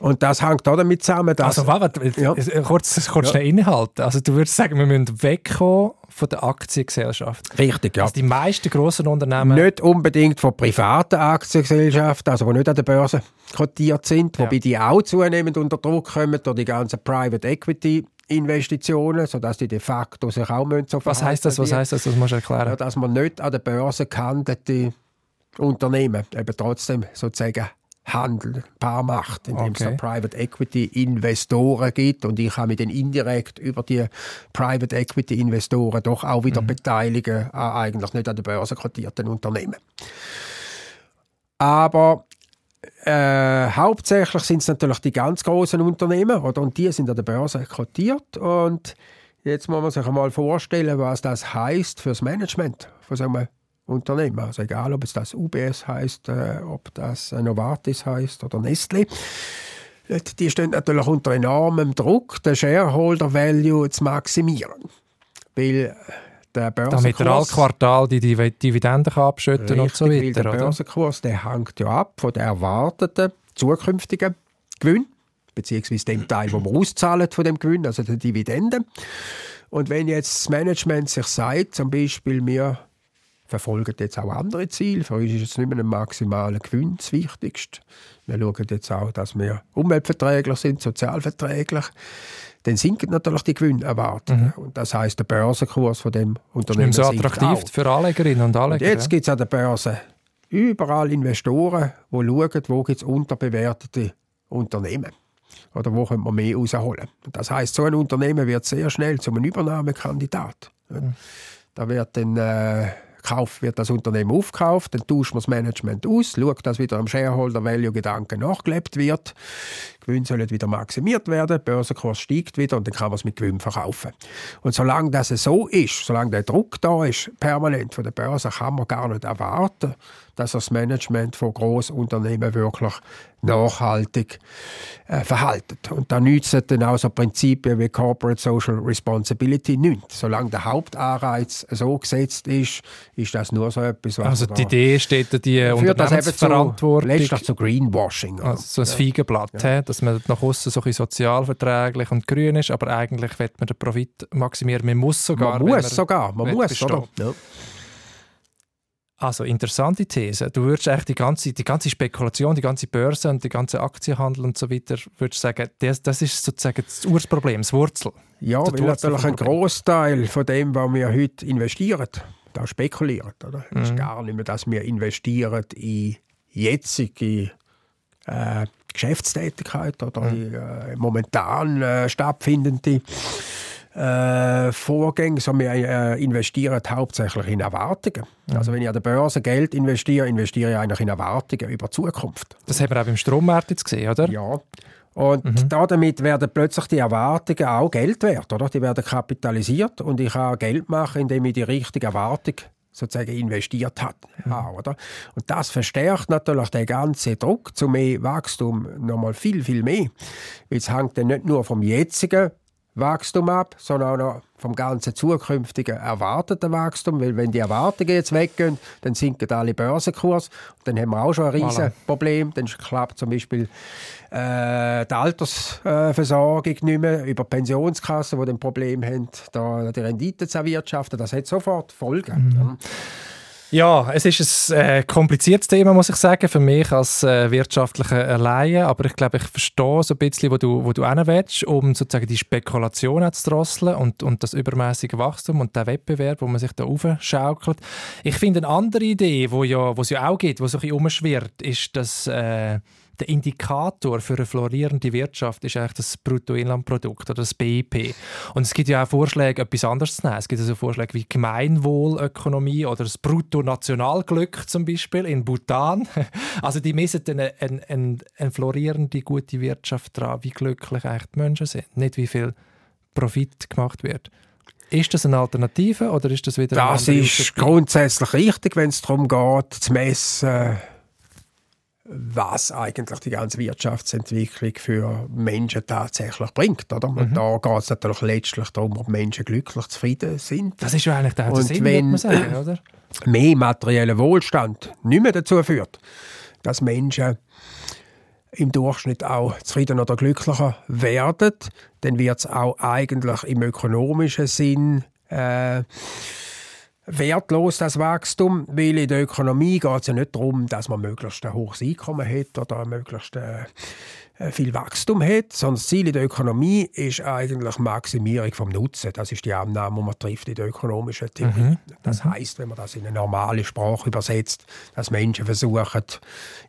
Und das hängt auch damit zusammen, dass... Also warte, ja. kurz, kurz ja. innehalten. Also du würdest sagen, wir müssen wegkommen von der Aktiengesellschaft. Richtig, ja. Also die meisten grossen Unternehmen... Nicht unbedingt von privaten Aktiengesellschaften, also die nicht an der Börse kotiert sind, ja. wobei die auch zunehmend unter Druck kommen durch die ganzen Private Equity Investitionen, sodass die de facto sich auch so Was heißt das? Was heißt das? Das musst du erklären. Ja, dass man nicht an der Börse gehandelte Unternehmen eben trotzdem sozusagen Handel paar macht, indem okay. es Private Equity Investoren gibt und ich kann mich dann indirekt über die Private Equity Investoren doch auch wieder mhm. beteiligen an eigentlich nicht an der Börse kotierten Unternehmen. Aber äh, hauptsächlich sind es natürlich die ganz großen Unternehmen oder, und die sind an der Börse kotiert und jetzt muss man sich einmal vorstellen, was das heißt für das Management von so einem Unternehmen. Also egal, ob es das UBS heißt, äh, ob das Novartis heißt oder Nestle. Die stehen natürlich unter enormem Druck, den Shareholder Value zu maximieren. Weil der Börsenkurs... Damit er alle Quartal die Dividenden abschütten richtig, und so weiter. Weil der Börsenkurs der hängt ja ab von den erwarteten zukünftigen Gewinn, beziehungsweise dem Teil, wo man auszahlt von dem Gewinn, also der Dividenden. Und wenn jetzt das Management sich sagt, zum Beispiel, wir verfolgen jetzt auch andere Ziele. Für uns ist jetzt nicht mehr ein maximaler Gewinn das Wichtigste. Wir schauen jetzt auch, dass wir umweltverträglich sind, sozialverträglich. Dann sinken natürlich die Gewinnerwartungen. Mhm. Und das heißt der Börsenkurs von dem Unternehmen ist so attraktiv auch. für Anlegerinnen und Anleger. Und jetzt gibt es an der Börse überall Investoren, die schauen, wo gibt es unterbewertete Unternehmen oder wo können wir mehr rausholen. Das heißt, so ein Unternehmen wird sehr schnell zu einem Übernahmekandidat. Mhm. Da wird dann äh, Kauf wird das Unternehmen aufgekauft, dann tauscht man das Management aus, schaut, dass wieder am Shareholder Value Gedanke nachgelebt wird. Gewinn sollen wieder maximiert werden, der Börsenkurs steigt wieder und dann kann man es mit Gewinn verkaufen. Und solange das so ist, solange der Druck da ist, permanent von der Börse, kann man gar nicht erwarten, dass das Management von Großunternehmen wirklich nachhaltig äh, verhaltet. Und da nützen dann auch so Prinzipien wie Corporate Social Responsibility nicht. Solange der Hauptanreiz so gesetzt ist, ist das nur so etwas, was Also die Idee steht da die Unternehmensverantwortung. Letztlich zu Greenwashing. Also so ein Feigenblatt, ja. dass man nach außen so ein sozialverträglich und grün ist, aber eigentlich will man den Profit maximieren. Man muss sogar. Man muss sogar, man muss, oder? Ja. Also interessante These. Du würdest eigentlich die ganze, die ganze Spekulation, die ganze Börse und die ganze Aktienhandel und so weiter, würdest sagen, das, das ist sozusagen das Ursproblem, das Wurzel. Ja, weil natürlich ein Großteil von dem, was wir heute investieren, da spekulieren. Oder? Mhm. ist gar nicht mehr, dass wir investieren in jetzige äh, Geschäftstätigkeit oder mhm. in äh, momentan äh, stattfindende äh, Vorgänge, sondern wir äh, investieren hauptsächlich in Erwartungen. Mhm. Also wenn ich an der Börse Geld investiere, investiere ich eigentlich in Erwartungen über die Zukunft. Das haben wir auch beim Strommarkt jetzt gesehen, oder? Ja. Und mhm. damit werden plötzlich die Erwartungen auch Geld wert, oder? Die werden kapitalisiert und ich kann Geld machen, indem ich die richtige Erwartung sozusagen investiert hat. Mhm. Ja, oder? Und das verstärkt natürlich den ganzen Druck zu mehr Wachstum nochmal viel, viel mehr. Weil es hängt dann nicht nur vom jetzigen Wachstum ab, sondern auch noch vom ganzen zukünftigen erwarteten Wachstum. Weil wenn die Erwartungen jetzt weggehen, dann sinken alle Börsenkurs. Und dann haben wir auch schon ein riesiges Problem. Dann klappt zum Beispiel äh, die Altersversorgung nicht mehr über Pensionskassen, die ein Problem haben, da die Rendite zu erwirtschaften. Das hat sofort Folgen. Mhm. Ja, es ist ein äh, kompliziertes Thema, muss ich sagen, für mich als äh, wirtschaftlicher Laie. Aber ich glaube, ich verstehe so ein bisschen, wo du, wo du willst, um sozusagen die Spekulation zu drosseln und, und das übermäßige Wachstum und der Wettbewerb, wo man sich da aufschaukelt. Ich finde eine andere Idee, wo, ja, wo es ja auch gibt, wo so ein bisschen umschwirrt, ist, dass äh, der Indikator für eine florierende Wirtschaft ist eigentlich das Bruttoinlandprodukt oder das BIP. Und es gibt ja auch Vorschläge, etwas anderes zu nehmen. Es gibt also Vorschläge wie Gemeinwohlökonomie oder das Bruttonationalglück zum Beispiel in Bhutan. Also die messen eine, eine, eine, eine florierende, gute Wirtschaft daran, wie glücklich eigentlich die Menschen sind, nicht wie viel Profit gemacht wird. Ist das eine Alternative oder ist das wieder Das ist grundsätzlich richtig, wenn es darum geht, zu messen, was eigentlich die ganze Wirtschaftsentwicklung für Menschen tatsächlich bringt. Oder? Und mhm. da geht es natürlich letztlich darum, ob Menschen glücklich zufrieden sind. Das ist ja eigentlich der Sinn, wenn man sagen, oder? mehr materieller Wohlstand nicht mehr dazu führt, dass Menschen im Durchschnitt auch zufriedener oder glücklicher werden, dann wird es auch eigentlich im ökonomischen Sinn äh, wertlos, das Wachstum, weil in der Ökonomie geht es ja nicht darum, dass man möglichst ein hohes Einkommen hat oder möglichst äh, äh, viel Wachstum hat, sondern das Ziel in der Ökonomie ist eigentlich Maximierung vom Nutzen. Das ist die Annahme, die man trifft in der ökonomischen Theorie. Mhm. Das mhm. heißt, wenn man das in eine normale Sprache übersetzt, dass Menschen versuchen,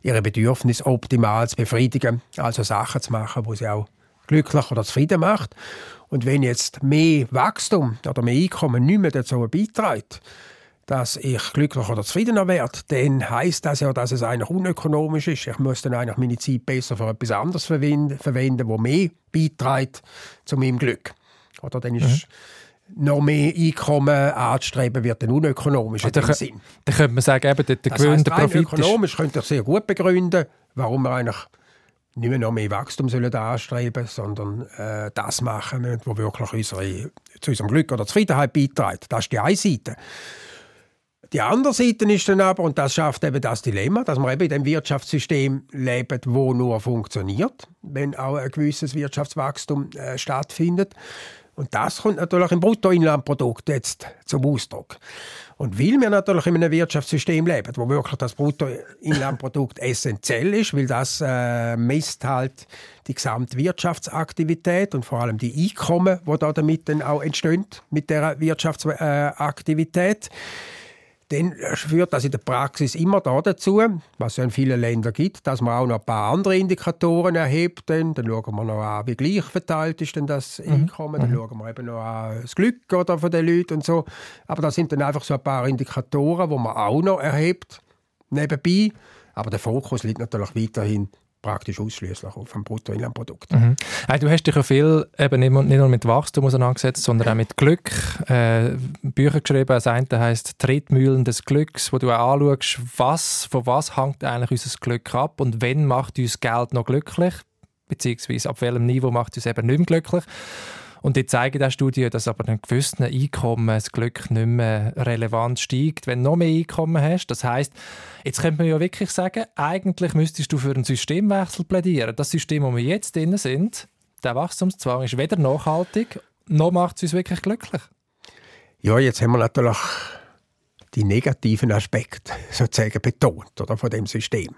ihre Bedürfnisse optimal zu befriedigen, also Sachen zu machen, wo sie auch glücklich oder zufrieden macht. Und wenn jetzt mehr Wachstum oder mehr Einkommen nicht mehr dazu beiträgt, dass ich glücklicher oder zufriedener werde, dann heißt das ja, dass es eigentlich unökonomisch ist. Ich muss dann eigentlich meine Zeit besser für etwas anderes verwenden, verwenden wo mehr beiträgt zu meinem Glück. Oder dann ist mhm. noch mehr Einkommen anzustreben, wird dann unökonomisch in dem Sinn. Dann könnte man sagen, eben, der, der gewöhnte Profit ökonomisch könnte ich sehr gut begründen, warum wir eigentlich nicht mehr noch mehr Wachstum sollen anstreben sondern äh, das machen müssen, was wirklich unsere, zu unserem Glück oder Zufriedenheit beiträgt. Das ist die eine Seite. Die andere Seite ist dann aber, und das schafft eben das Dilemma, dass man eben in dem Wirtschaftssystem lebt, wo nur funktioniert, wenn auch ein gewisses Wirtschaftswachstum äh, stattfindet. Und das kommt natürlich im Bruttoinlandprodukt jetzt zum Ausdruck. Und weil wir natürlich in einem Wirtschaftssystem leben, wo wirklich das Bruttoinlandprodukt essentiell ist, weil das äh, misst halt die gesamte Wirtschaftsaktivität und vor allem die Einkommen, die da damit dann auch entstehen mit der Wirtschaftsaktivität. Äh, dann führt das in der Praxis immer da dazu, was es in vielen Ländern gibt, dass man auch noch ein paar andere Indikatoren erhebt. Dann, dann schauen wir noch an, wie gleich verteilt ist denn das mhm. Einkommen. Dann mhm. schauen wir eben noch an das Glück oder, von den Leuten und so. Aber das sind dann einfach so ein paar Indikatoren, die man auch noch erhebt nebenbei. Aber der Fokus liegt natürlich weiterhin praktisch ausschließlich auf dem Bruttoinlandprodukt. Mhm. Hey, du hast dich ja viel eben nicht nur mit Wachstum auseinandergesetzt, sondern auch mit Glück. Äh, Bücher geschrieben, das eine heisst «Tretmühlen des Glücks», wo du auch anschaust, was, von was hängt eigentlich unser Glück ab und wenn macht uns Geld noch glücklich, beziehungsweise ab welchem Niveau macht uns eben nicht mehr glücklich. Und die zeigen der Studie, dass aber ein gewissen Einkommen das Glück nicht mehr relevant steigt, wenn du noch mehr Einkommen hast. Das heißt, jetzt könnte man ja wirklich sagen, eigentlich müsstest du für einen Systemwechsel plädieren. Das System, wo wir jetzt drin sind, der Wachstumszwang ist weder nachhaltig, noch macht es uns wirklich glücklich. Ja, jetzt haben wir natürlich die negativen Aspekte sozusagen betont oder, von dem System.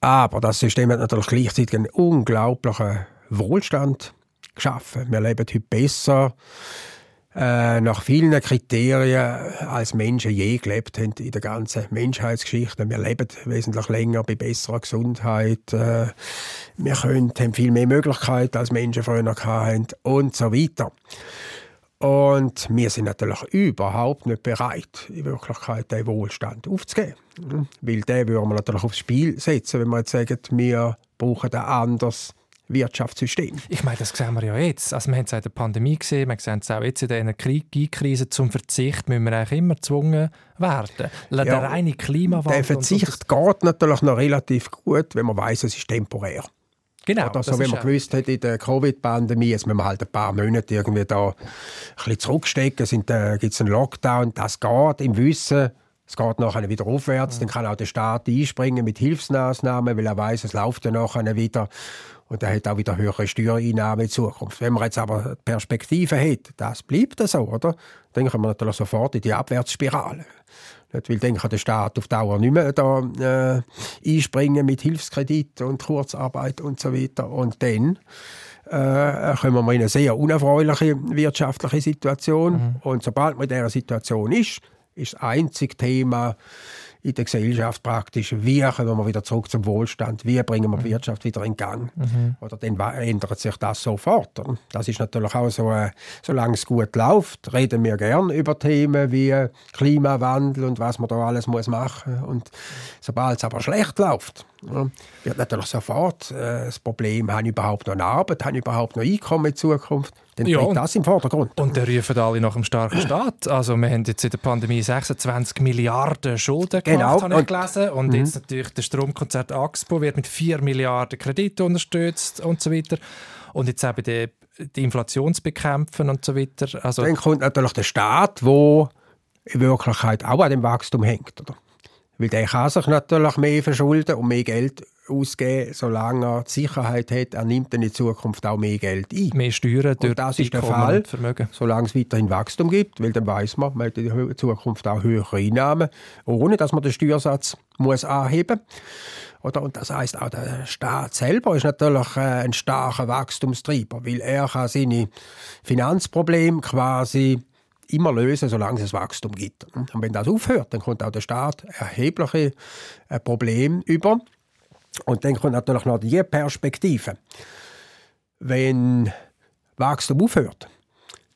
Aber das System hat natürlich gleichzeitig einen unglaublichen Wohlstand geschaffen. Wir leben heute besser äh, nach vielen Kriterien, als Menschen je gelebt haben in der ganzen Menschheitsgeschichte. Wir leben wesentlich länger bei besserer Gesundheit. Äh, wir können, haben viel mehr Möglichkeiten, als Menschen früher hatten und so weiter. Und wir sind natürlich überhaupt nicht bereit, in Wirklichkeit den Wohlstand aufzugeben. Weil den würden wir natürlich aufs Spiel setzen, wenn wir jetzt sagen, wir brauchen ein anderes Wirtschaftssystem. Ich meine, das sehen wir ja jetzt. Also wir haben es in der Pandemie gesehen, wir sehen es auch jetzt in der Energiekrise. Zum Verzicht müssen wir eigentlich immer gezwungen werden. Der ja, reine Klimawandel... Der Verzicht geht natürlich noch relativ gut, wenn man weiß, es ist temporär. Genau. Oder so, wie man gewusst hat in der Covid-Pandemie, jetzt müssen wir halt ein paar Monate irgendwie da ein bisschen zurückstecken, äh, gibt es einen Lockdown. Das geht im Wissen, es geht nachher wieder aufwärts. Mhm. Dann kann auch der Staat einspringen mit Hilfsmaßnahmen, weil er weiß, es läuft ja nachher wieder. Und er hat auch wieder höhere Steuereinnahmen in Zukunft. Wenn man jetzt aber Perspektive hat, das bleibt so, oder? Dann kommen wir natürlich sofort in die Abwärtsspirale. Nicht, weil dann kann der Staat auf Dauer nicht mehr da, äh, einspringen mit Hilfskredit und Kurzarbeit und so weiter. Und dann äh, kommen wir in eine sehr unerfreuliche wirtschaftliche Situation. Mhm. Und sobald man in dieser Situation ist, ist das einzige Thema in der Gesellschaft praktisch, wie kommen wir wieder zurück zum Wohlstand, wie bringen wir die mhm. Wirtschaft wieder in Gang. Mhm. Oder dann ändert sich das sofort. Das ist natürlich auch so, äh, solange es gut läuft, reden wir gern über Themen wie Klimawandel und was man da alles muss machen und sobald es aber schlecht läuft, ja, wird natürlich sofort äh, das Problem, habe ich überhaupt noch eine Arbeit, habe ich überhaupt noch Einkommen in Zukunft? Dann ja, und, das im Vordergrund. Und der rufen alle nach einem starken Staat. Also wir haben jetzt in der Pandemie 26 Milliarden Schulden genau. habe ich gelesen. Und mhm. jetzt natürlich der Stromkonzert Axpo wird mit 4 Milliarden Krediten unterstützt und so weiter. Und jetzt eben die, die Inflationsbekämpfen und so weiter. Also, Dann kommt natürlich der Staat, der in Wirklichkeit auch an dem Wachstum hängt. Oder? Weil der kann sich natürlich mehr verschulden und mehr Geld ausgeben, solange er die Sicherheit hat, er nimmt dann in Zukunft auch mehr Geld ein. Mehr Steuern durch und das ist der Fall, solange es weiterhin Wachstum gibt, weil dann weiß man, man hat in Zukunft auch höhere Einnahmen, ohne dass man den Steuersatz muss anheben muss. Und das heißt auch der Staat selber ist natürlich äh, ein starker Wachstumstreiber, weil er kann seine Finanzprobleme quasi immer lösen, solange es Wachstum gibt. Und wenn das aufhört, dann kommt auch der Staat erhebliche äh, Probleme über. Und dann kommt natürlich noch die Perspektive. Wenn Wachstum aufhört,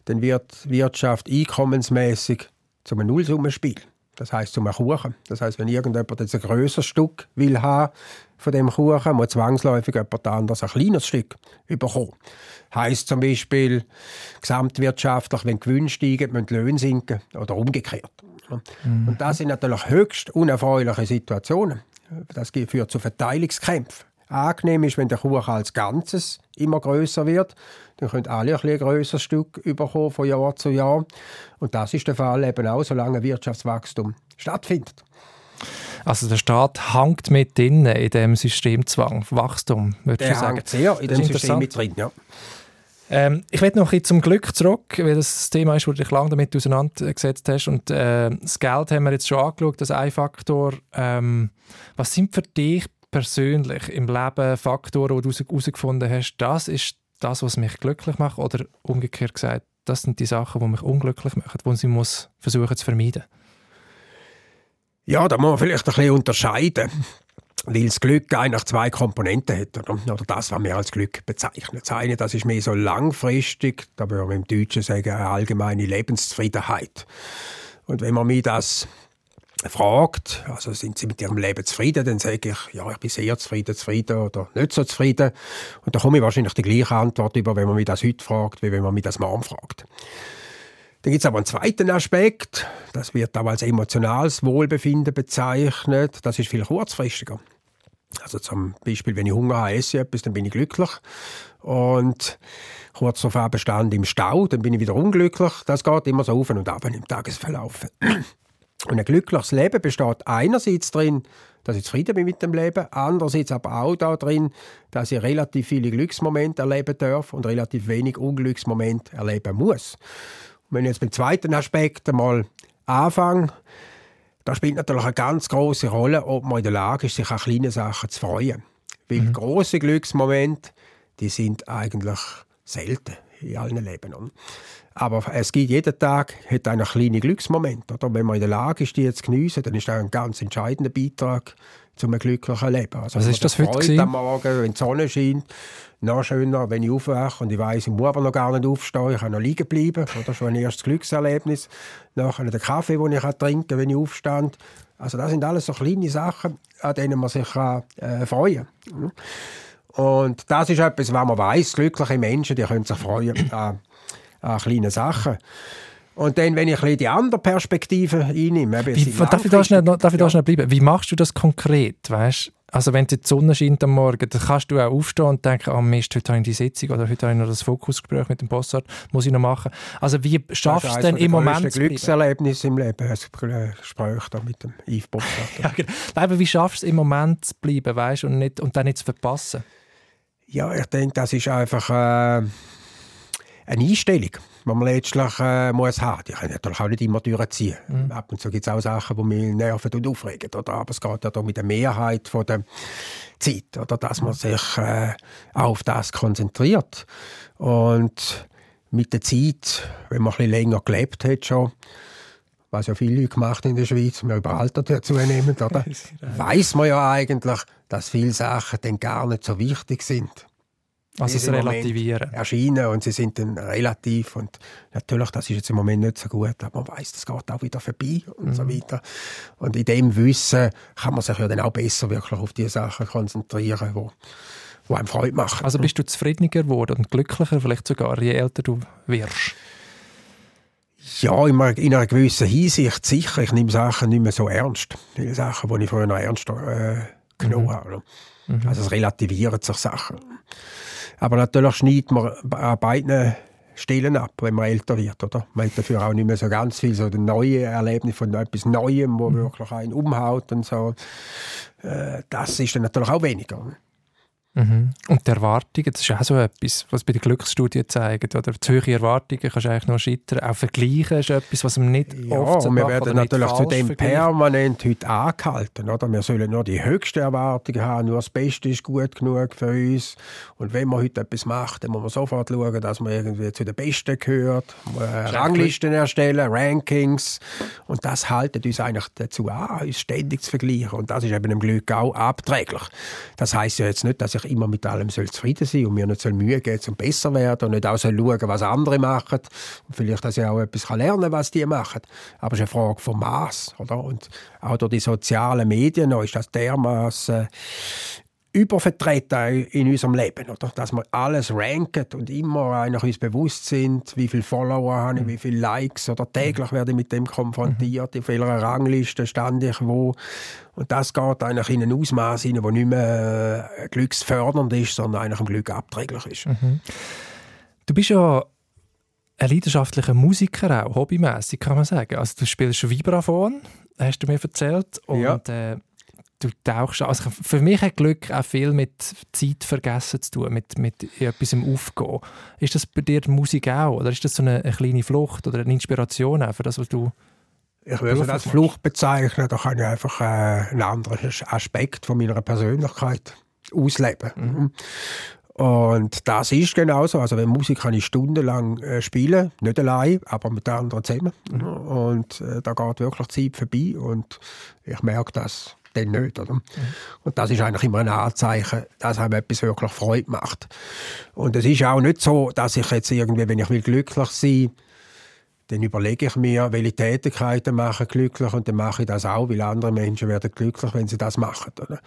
dann wird Wirtschaft einkommensmäßig zum Nullsummenspiel. Das heißt zum Kuchen. Das heißt, wenn irgendjemand jetzt ein größeres Stück will haben von dem Kuchen, muss zwangsläufig jemand anderes ein kleines Stück bekommen. Heißt zum Beispiel gesamtwirtschaftlich, wenn die Gewinne steigen, müssen die Löhne sinken oder umgekehrt. Mhm. Und das sind natürlich höchst unerfreuliche Situationen. Das führt zu Verteilungskämpfen. Angenehm ist, wenn der Kuchen als Ganzes immer größer wird. Dann können alle ein, ein größeres Stück überkommen von Jahr zu Jahr. Und das ist der Fall eben auch, solange Wirtschaftswachstum stattfindet. Also der Staat hängt mit drin in dem Systemzwang, Wachstum, würde ich sagen. Hängt sehr in dem System mit drin, ja. Ähm, ich werde noch ein zum Glück zurück, weil das Thema ist, wo du dich lange damit auseinandergesetzt hast. Und äh, das Geld haben wir jetzt schon angeschaut, das ein Faktor. Ähm, was sind für dich persönlich im Leben Faktoren, die du herausgefunden hast, das ist das, was mich glücklich macht? Oder umgekehrt gesagt, das sind die Sachen, die mich unglücklich machen, die sie muss versuchen zu vermeiden? Ja, da muss man vielleicht ein bisschen unterscheiden weil das Glück eigentlich zwei Komponenten hat, oder, oder das, was wir als Glück bezeichnen. Das eine, das ist mehr so langfristig, da würde man im Deutschen sagen, eine allgemeine Lebenszufriedenheit. Und wenn man mich das fragt, also sind Sie mit Ihrem Leben zufrieden, dann sage ich, ja, ich bin sehr zufrieden, zufrieden oder nicht so zufrieden. Und da komme ich wahrscheinlich die gleiche Antwort über, wenn man mich das heute fragt, wie wenn man mich das morgen fragt. Dann gibt es aber einen zweiten Aspekt, das wird auch als emotionales Wohlbefinden bezeichnet, das ist viel kurzfristiger. Also zum Beispiel, wenn ich Hunger habe, esse ich etwas, dann bin ich glücklich. Und kurz darauf bestand im Stau, dann bin ich wieder unglücklich. Das geht immer so auf und ab im Tagesverlauf. Und ein glückliches Leben besteht einerseits darin, dass ich zufrieden bin mit dem Leben, andererseits aber auch darin, dass ich relativ viele Glücksmomente erleben darf und relativ wenig Unglücksmomente erleben muss. Und wenn ich jetzt dem zweiten Aspekt einmal anfange, da spielt natürlich eine ganz große Rolle, ob man in der Lage ist, sich an kleine Sachen zu freuen. Weil mhm. große Glücksmomente, die sind eigentlich selten in allen Leben. Aber es gibt jeden Tag hat einen kleinen Glücksmoment. Oder? Wenn man in der Lage ist, die zu geniessen, dann ist das ein ganz entscheidender Beitrag zu einem glücklichen Leben. Also, Was ist das heute? Am Morgen, wenn die Sonne scheint, noch schöner, wenn ich aufwache und ich weiß, ich muss aber noch gar nicht aufstehen, ich kann noch liegen bleiben. Oder schon ein erstes Glückserlebnis. Nachher den Kaffee, den ich trinken kann, wenn ich aufstand. Also das sind alles so kleine Sachen, an denen man sich kann, äh, freuen kann. Und das ist etwas, was man weiß. Glückliche Menschen, die können sich freuen an, an kleinen Sachen. Und dann, wenn ich ein die andere Perspektive einnehme... Wie, darf ich da schnell, darf ich da schnell bleiben? Wie machst du das konkret? Weißt? Also wenn die Sonne scheint am Morgen, dann kannst du auch aufstehen und denken, oh Mist, heute habe ich die Sitzung oder heute habe ich noch das Fokusgespräch mit dem Bossart, muss ich noch machen. Also wie schaffst du es denn im Moment Das Glückserlebnis im Leben, ein Gespräch da mit dem Yves Bossart. ja, genau. wie schaffst du es im Moment zu bleiben weißt, und, nicht, und dann nicht zu verpassen? Ja, ich denke, das ist einfach äh, eine Einstellung die man letztlich äh, muss haben. Die können natürlich auch nicht immer durchziehen. Mhm. Ab und zu gibt es auch Sachen, die mich nerven und aufregen. Oder? Aber es geht ja da mit der Mehrheit von der Zeit, oder? dass man sich äh, auf das konzentriert. Und mit der Zeit, wenn man ein bisschen länger gelebt hat schon, was ja viele Leute gemacht in der Schweiz, wir überaltert dazu nehmen, oder? Weiß man ja eigentlich, dass viele Sachen dann gar nicht so wichtig sind. Also das Relativieren. Erscheinen und sie sind dann relativ und natürlich, das ist jetzt im Moment nicht so gut, aber man weiß, das geht auch wieder vorbei und mhm. so weiter. Und in dem Wissen kann man sich ja dann auch besser wirklich auf die Sachen konzentrieren, wo, wo einem Freude machen. Also bist du zufriedener geworden und glücklicher, vielleicht sogar, je älter du wirst? Ja, in einer, in einer gewissen Hinsicht sicher. Ich nehme Sachen nicht mehr so ernst. Die Sachen, die ich früher noch ernster äh, genommen mhm. habe. Mhm. Also es relativieren sich Sachen. Aber natürlich schneidet man an beiden Stellen ab, wenn man älter wird. Oder? Man hat dafür auch nicht mehr so ganz viel so neue Erlebnis von etwas Neuem, wo mhm. wirklich einen umhaut und so. Äh, das ist dann natürlich auch weniger. Mhm. Und die Erwartungen, das ist auch so etwas, was bei den Glücksstudien zeigt. Oder zu hohe Erwartungen kannst du eigentlich noch scheitern. Auch vergleichen ist etwas, was man nicht ja, oft und wir werden natürlich zu dem permanent heute angehalten. Oder? Wir sollen nur die höchsten Erwartungen haben, nur das Beste ist gut genug für uns. Und wenn man heute etwas macht, dann muss man sofort schauen, dass man irgendwie zu den Besten gehört. Ranglisten erstellen, Rankings. Und das haltet uns eigentlich dazu an, uns ständig zu vergleichen. Und das ist eben im Glück auch abträglich. Das heißt ja jetzt nicht, dass ich ich immer mit allem soll zufrieden sein und mir nicht soll Mühe geben um besser werden und nicht auch soll schauen, was andere machen und vielleicht, dass ich auch etwas lernen kann, was die machen. Aber es ist eine Frage vom Maß, oder? Und auch durch die sozialen Medien ist das dermaßen übervertreten in unserem Leben, oder? Dass wir alles ranken und immer eigentlich uns bewusst sind, wie viele Follower habe ich, mhm. wie viele Likes oder täglich werde ich mit dem konfrontiert, mhm. auf welcher Rangliste stand ich wo. Und das geht eigentlich in ein Ausmaß hinein, das nicht mehr äh, glücksfördernd ist, sondern eigentlich im Glück abträglich ist. Mhm. Du bist ja ein leidenschaftlicher Musiker auch, hobbymäßig kann man sagen. Also du spielst Vibraphon, hast du mir erzählt, und ja. äh, du tauchst also für mich hat Glück auch viel mit Zeit vergessen zu tun, mit, mit etwas im Aufgehen. Ist das bei dir Musik auch oder ist das so eine, eine kleine Flucht oder eine Inspiration auch für das, was du ich würde es als Flucht bezeichnen, da kann ich einfach äh, einen anderen Aspekt von meiner Persönlichkeit ausleben. Mhm. Und das ist genauso. Also wenn Musik kann ich stundenlang äh, spielen, nicht allein, aber mit anderen zusammen. Mhm. Und äh, da geht wirklich Zeit vorbei und ich merke das dann nicht. Oder? Mhm. Und das ist eigentlich immer ein Anzeichen, dass einem etwas wirklich Freude macht. Und es ist auch nicht so, dass ich jetzt irgendwie, wenn ich will glücklich sein dann überlege ich mir, welche Tätigkeiten machen glücklich und dann mache ich das auch, weil andere Menschen werden glücklich, wenn sie das machen. Oder?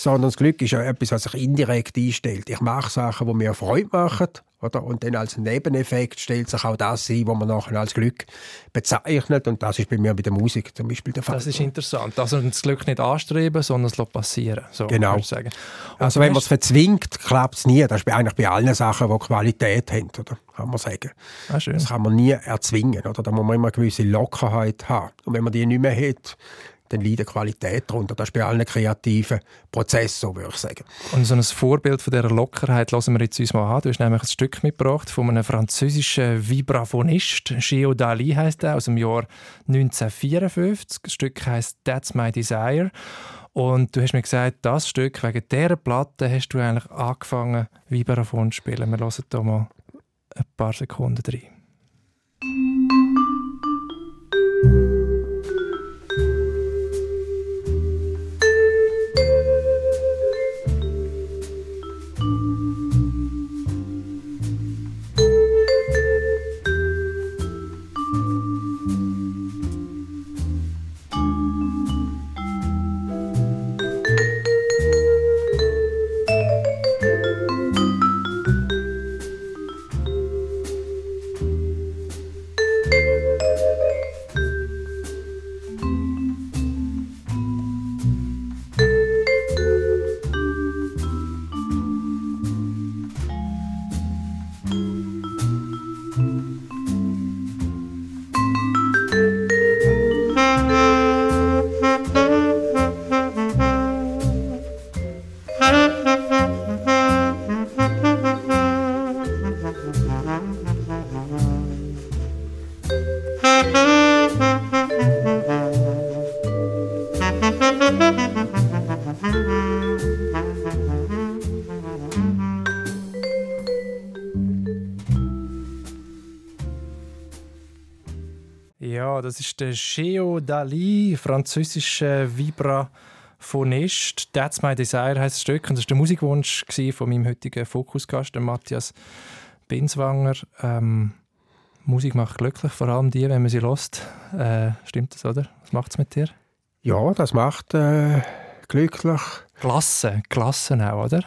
Sondern das Glück ist ja etwas, was sich indirekt einstellt. Ich mache Sachen, die mir Freude machen oder? Und dann als Nebeneffekt stellt sich auch das ein, was man nachher als Glück bezeichnet. Und das ist bei mir bei der Musik zum Beispiel der Fall. Das ist interessant. Also das Glück nicht anstreben, sondern es passieren. So genau. Sagen. Also wenn man es verzwingt, klappt es nie. Das ist eigentlich bei allen Sachen, die Qualität haben, oder? kann man sagen. Ah, das kann man nie erzwingen. Oder? Da muss man immer eine gewisse Lockerheit haben. Und wenn man die nicht mehr hat, dann leidet Qualität darunter. Das ist bei allen kreativen Prozessen so, würde ich sagen. Und so ein Vorbild von dieser Lockerheit lassen wir jetzt uns mal an. Du hast nämlich ein Stück mitgebracht von einem französischen Vibraphonist. Gio Dali heißt er, aus dem Jahr 1954. Das Stück heißt «That's My Desire». Und du hast mir gesagt, das Stück, wegen dieser Platte hast du eigentlich angefangen, Vibraphon zu spielen. Wir hören hier mal ein paar Sekunden rein. Ist Geo Dali, französischer Vibraphonist. That's My Desire heißt das Stück. Und das war der Musikwunsch von meinem heutigen Fokusgast, Matthias Binswanger. Ähm, Musik macht glücklich, vor allem die, wenn man sie lost. Äh, stimmt das, oder? Was macht es mit dir? Ja, das macht äh, glücklich. Klasse, Klasse auch, oder?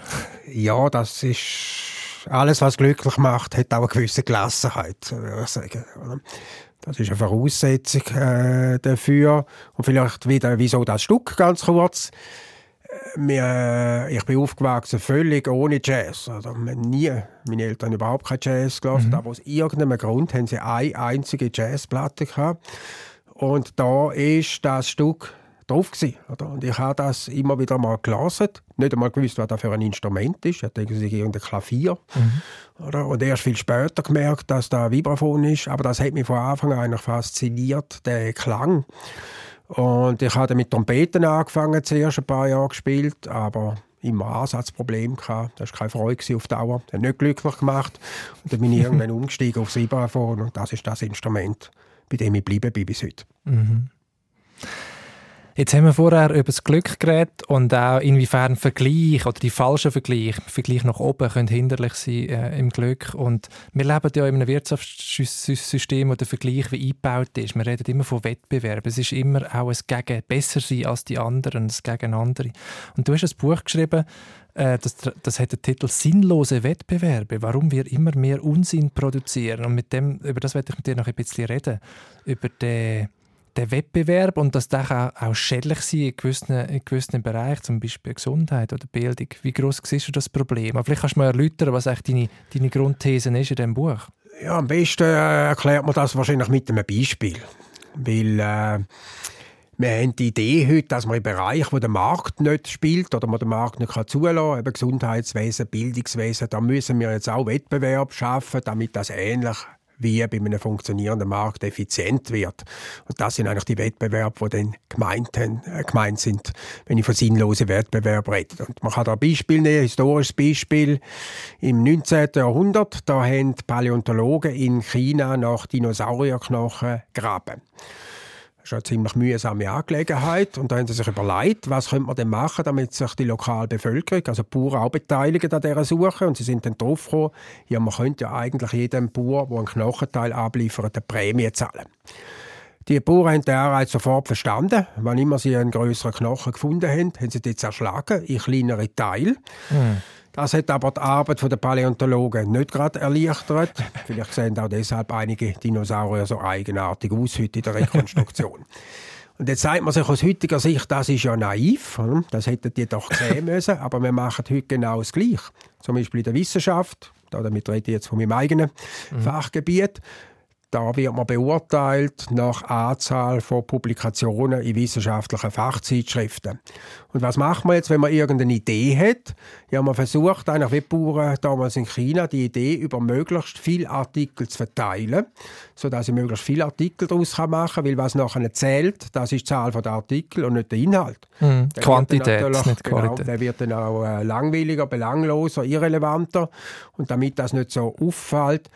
Ja, das ist alles, was glücklich macht, hat auch eine gewisse Gelassenheit, würde ich sagen. Das ist eine Voraussetzung äh, dafür. Und vielleicht wieder, wieso das Stück, ganz kurz. Wir, äh, ich bin aufgewachsen völlig ohne Jazz. Also, nie, meine Eltern haben überhaupt kein Jazz gelassen, mhm. aber aus irgendeinem Grund haben sie eine einzige Jazzplatte gehabt. Und da ist das Stück drauf gewesen, oder? Und ich habe das immer wieder mal gelesen, nicht einmal gewusst, was das für ein Instrument ist. Ich denke, es ist irgendein Klavier, mhm. oder? Und erst viel später gemerkt, dass da ein Vibraphon ist. Aber das hat mich von Anfang an eigentlich fasziniert, der Klang. Und ich habe mit Trompeten angefangen, zuerst ein paar Jahre gespielt, aber immer Ansatzprobleme gehabt. Das war keine Freude auf Dauer. Das hat nicht glücklich gemacht. Und dann bin ich irgendwann umgestiegen aufs Vibraphon und das ist das Instrument, bei dem ich geblieben bin bis heute. Mhm. Jetzt haben wir vorher über das Glück geredet und auch inwiefern Vergleich oder die falschen Vergleich, Vergleich nach oben, können hinderlich sein äh, im Glück. Und wir leben ja in einem Wirtschaftssystem, wo der Vergleich wie eingebaut ist. Wir reden immer von Wettbewerb. Es ist immer auch ein Gegen besser sein als die anderen, ein Gegen andere. Und du hast ein Buch geschrieben, äh, das, das hat den Titel Sinnlose Wettbewerbe, warum wir immer mehr Unsinn produzieren. Und mit dem, über das werde ich mit dir noch ein bisschen reden. Über den der Wettbewerb und dass das auch, auch schädlich sein in gewissen, in gewissen Bereichen, zum Beispiel Gesundheit oder Bildung. Wie groß siehst du das Problem? Vielleicht kannst du mal erläutern, was eigentlich deine, deine Grundthese ist in diesem Buch. Ja, am besten äh, erklärt man das wahrscheinlich mit einem Beispiel. Weil äh, wir haben die Idee heute, dass man im Bereich, wo der Markt nicht spielt oder man den Markt nicht kann zulassen kann, eben Gesundheitswesen, Bildungswesen, da müssen wir jetzt auch Wettbewerb schaffen, damit das ähnlich wie bei einem funktionierenden Markt effizient wird. Und das sind eigentlich die Wettbewerbe, die dann gemeint, äh, gemeint sind, wenn ich von sinnlosen Wettbewerb rede. Und man kann da ein Beispiel nehmen, ein historisches Beispiel. Im 19. Jahrhundert, da haben Paläontologen in China nach Dinosaurierknochen graben. Das ist eine ziemlich mühsame Angelegenheit. Und da haben sie sich überlegt, was könnte man denn machen, damit sich die lokale Bevölkerung, also die Bauern auch beteiligen an dieser Suche. Und sie sind dann drauf gekommen, ja, man könnte ja eigentlich jedem Bauer, der einen Knochenteil abliefert, eine Prämie zahlen. Die Bauern haben den Anreiz sofort verstanden. Wann immer sie einen größeren Knochen gefunden haben, haben sie den zerschlagen in kleinere Teile. Mhm. Das hat aber die Arbeit der Paläontologen nicht gerade erleichtert. Vielleicht sehen auch deshalb einige Dinosaurier so eigenartig aus heute in der Rekonstruktion. Und jetzt sagt man sich aus heutiger Sicht, das ist ja naiv, das hätten die doch sehen müssen, aber wir machen heute genau das Gleiche. Zum Beispiel in der Wissenschaft, damit rede ich jetzt von meinem eigenen mhm. Fachgebiet. Da wird man beurteilt nach Anzahl von Publikationen in wissenschaftlichen Fachzeitschriften. Und was macht man jetzt, wenn man irgendeine Idee hat? Ja, man versucht eigentlich wie Bauern damals in China die Idee über möglichst viele Artikel zu verteilen, sodass ich möglichst viele Artikel daraus machen kann, weil was nachher zählt, das ist die Zahl der Artikel und nicht der Inhalt. Mhm. Der Quantität, nicht genau, Qualität. Der wird dann auch äh, langweiliger, belangloser, irrelevanter. Und damit das nicht so auffällt,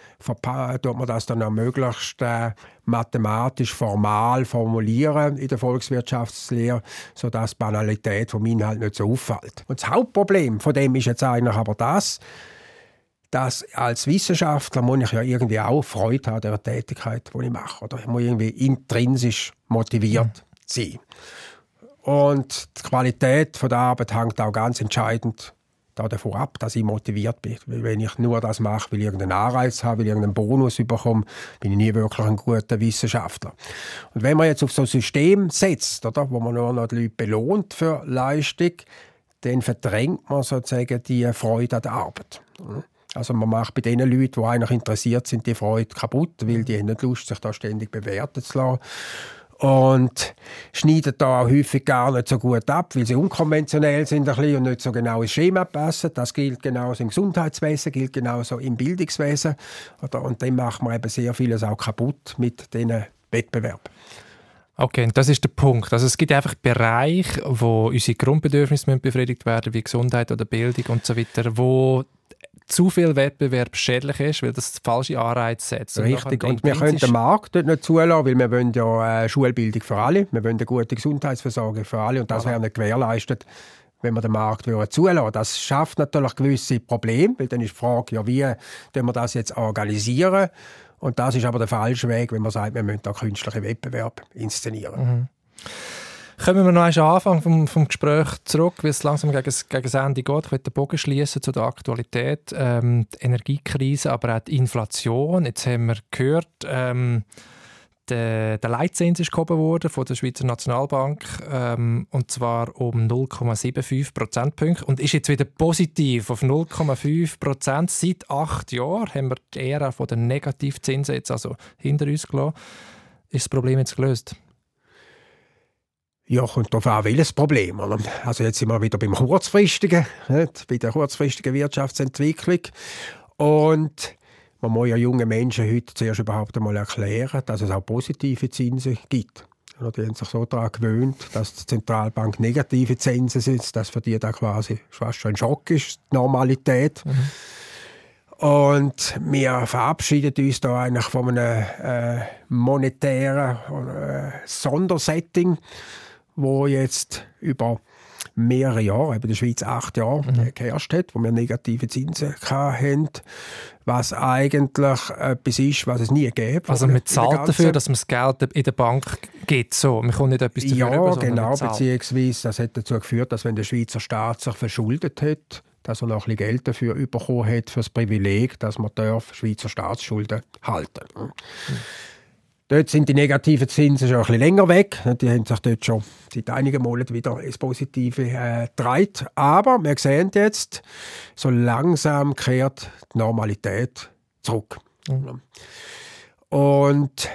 tut man das dann auch möglichst äh, mathematisch formal formulieren in der Volkswirtschaftslehre, sodass die Banalität vom Inhalt nicht so auffällt. Und das Hauptproblem von dem ist jetzt eigentlich aber das, dass als Wissenschaftler muss ich ja irgendwie auch Freude haben an der Tätigkeit, die ich mache. Oder ich muss irgendwie intrinsisch motiviert sein. Und die Qualität der Arbeit hängt auch ganz entscheidend davon ab, dass ich motiviert bin. Wenn ich nur das mache, weil ich irgendeinen Anreiz habe, weil ich irgendeinen Bonus bekomme, bin ich nie wirklich ein guter Wissenschaftler. Und wenn man jetzt auf so ein System setzt, oder, wo man nur noch die Leute belohnt für Leistung, dann verdrängt man sozusagen die Freude an der Arbeit. Also man macht bei den Leuten, die eigentlich interessiert sind, die Freude kaputt, weil die haben nicht Lust, sich da ständig bewerten zu lassen und schneiden da auch häufig gar nicht so gut ab, weil sie unkonventionell sind ein bisschen und nicht so genau ins Schema passen. Das gilt genauso im Gesundheitswesen, gilt genauso im Bildungswesen. Und dann macht man eben sehr vieles auch kaputt mit diesen Wettbewerben. Okay, das ist der Punkt. Also es gibt einfach Bereiche, wo unsere Grundbedürfnisse befriedigt werden, wie Gesundheit oder Bildung und so weiter, wo zu viel Wettbewerb schädlich ist, weil das falsche Anreize setzt. Richtig, und, und wir können den Markt dort nicht zulassen, weil wir wollen ja äh, Schulbildung für alle, wir wollen eine gute Gesundheitsversorgung für alle und das wäre nicht gewährleistet, wenn wir den Markt zulassen Das schafft natürlich gewisse Probleme, weil dann ist die Frage, ja, wie wir das jetzt organisieren und das ist aber der falsche Weg, wenn man sagt, wir müssen da künstlichen Wettbewerb inszenieren. Mhm. Kommen wir noch einmal am Anfang vom, vom Gespräch zurück, weil es langsam gegen, gegen das Ende geht. Ich möchte den Bogen schließen zu der Aktualität. Ähm, die Energiekrise, aber auch die Inflation. Jetzt haben wir gehört, ähm, der, der Leitzins ist gehoben worden von der Schweizer Nationalbank ähm, und zwar um 0,75 Prozentpunkte und ist jetzt wieder positiv auf 0,5 Prozent. Seit acht Jahren haben wir die Ära der Negativzinsen jetzt also hinter uns gelassen. Ist das Problem jetzt gelöst? Ja, kommt darauf an, welches Problem. Also jetzt sind wir wieder beim kurzfristigen, nicht? bei der kurzfristigen Wirtschaftsentwicklung. Und man muss ja jungen Menschen heute zuerst überhaupt einmal erklären, dass es auch positive Zinsen gibt. Die haben sich so daran gewöhnt, dass die Zentralbank negative Zinsen sind, dass für die da quasi fast schon ein Schock ist, die Normalität. Mhm. Und wir verabschieden uns da eigentlich von einem äh, monetären äh, Sondersetting wo jetzt über mehrere Jahre, in der Schweiz acht Jahre, mhm. geherrscht hat, wo wir negative Zinsen hatten, was eigentlich etwas ist, was es nie gäbe. Also man zahlt dafür, dass man das Geld in der Bank gibt, so. Man kommt nicht etwas dafür Ja, über, genau, beziehungsweise das hat dazu geführt, dass wenn der Schweizer Staat sich verschuldet hat, dass er noch ein bisschen Geld dafür bekommen hat, für das Privileg, dass man darf Schweizer Staatsschulden halten mhm. Dort sind die negativen Zinsen schon ein bisschen länger weg. Die haben sich dort schon seit einigen Monaten wieder ins Positive äh, gedreht. Aber wir sehen jetzt, so langsam kehrt die Normalität zurück. Mhm. Und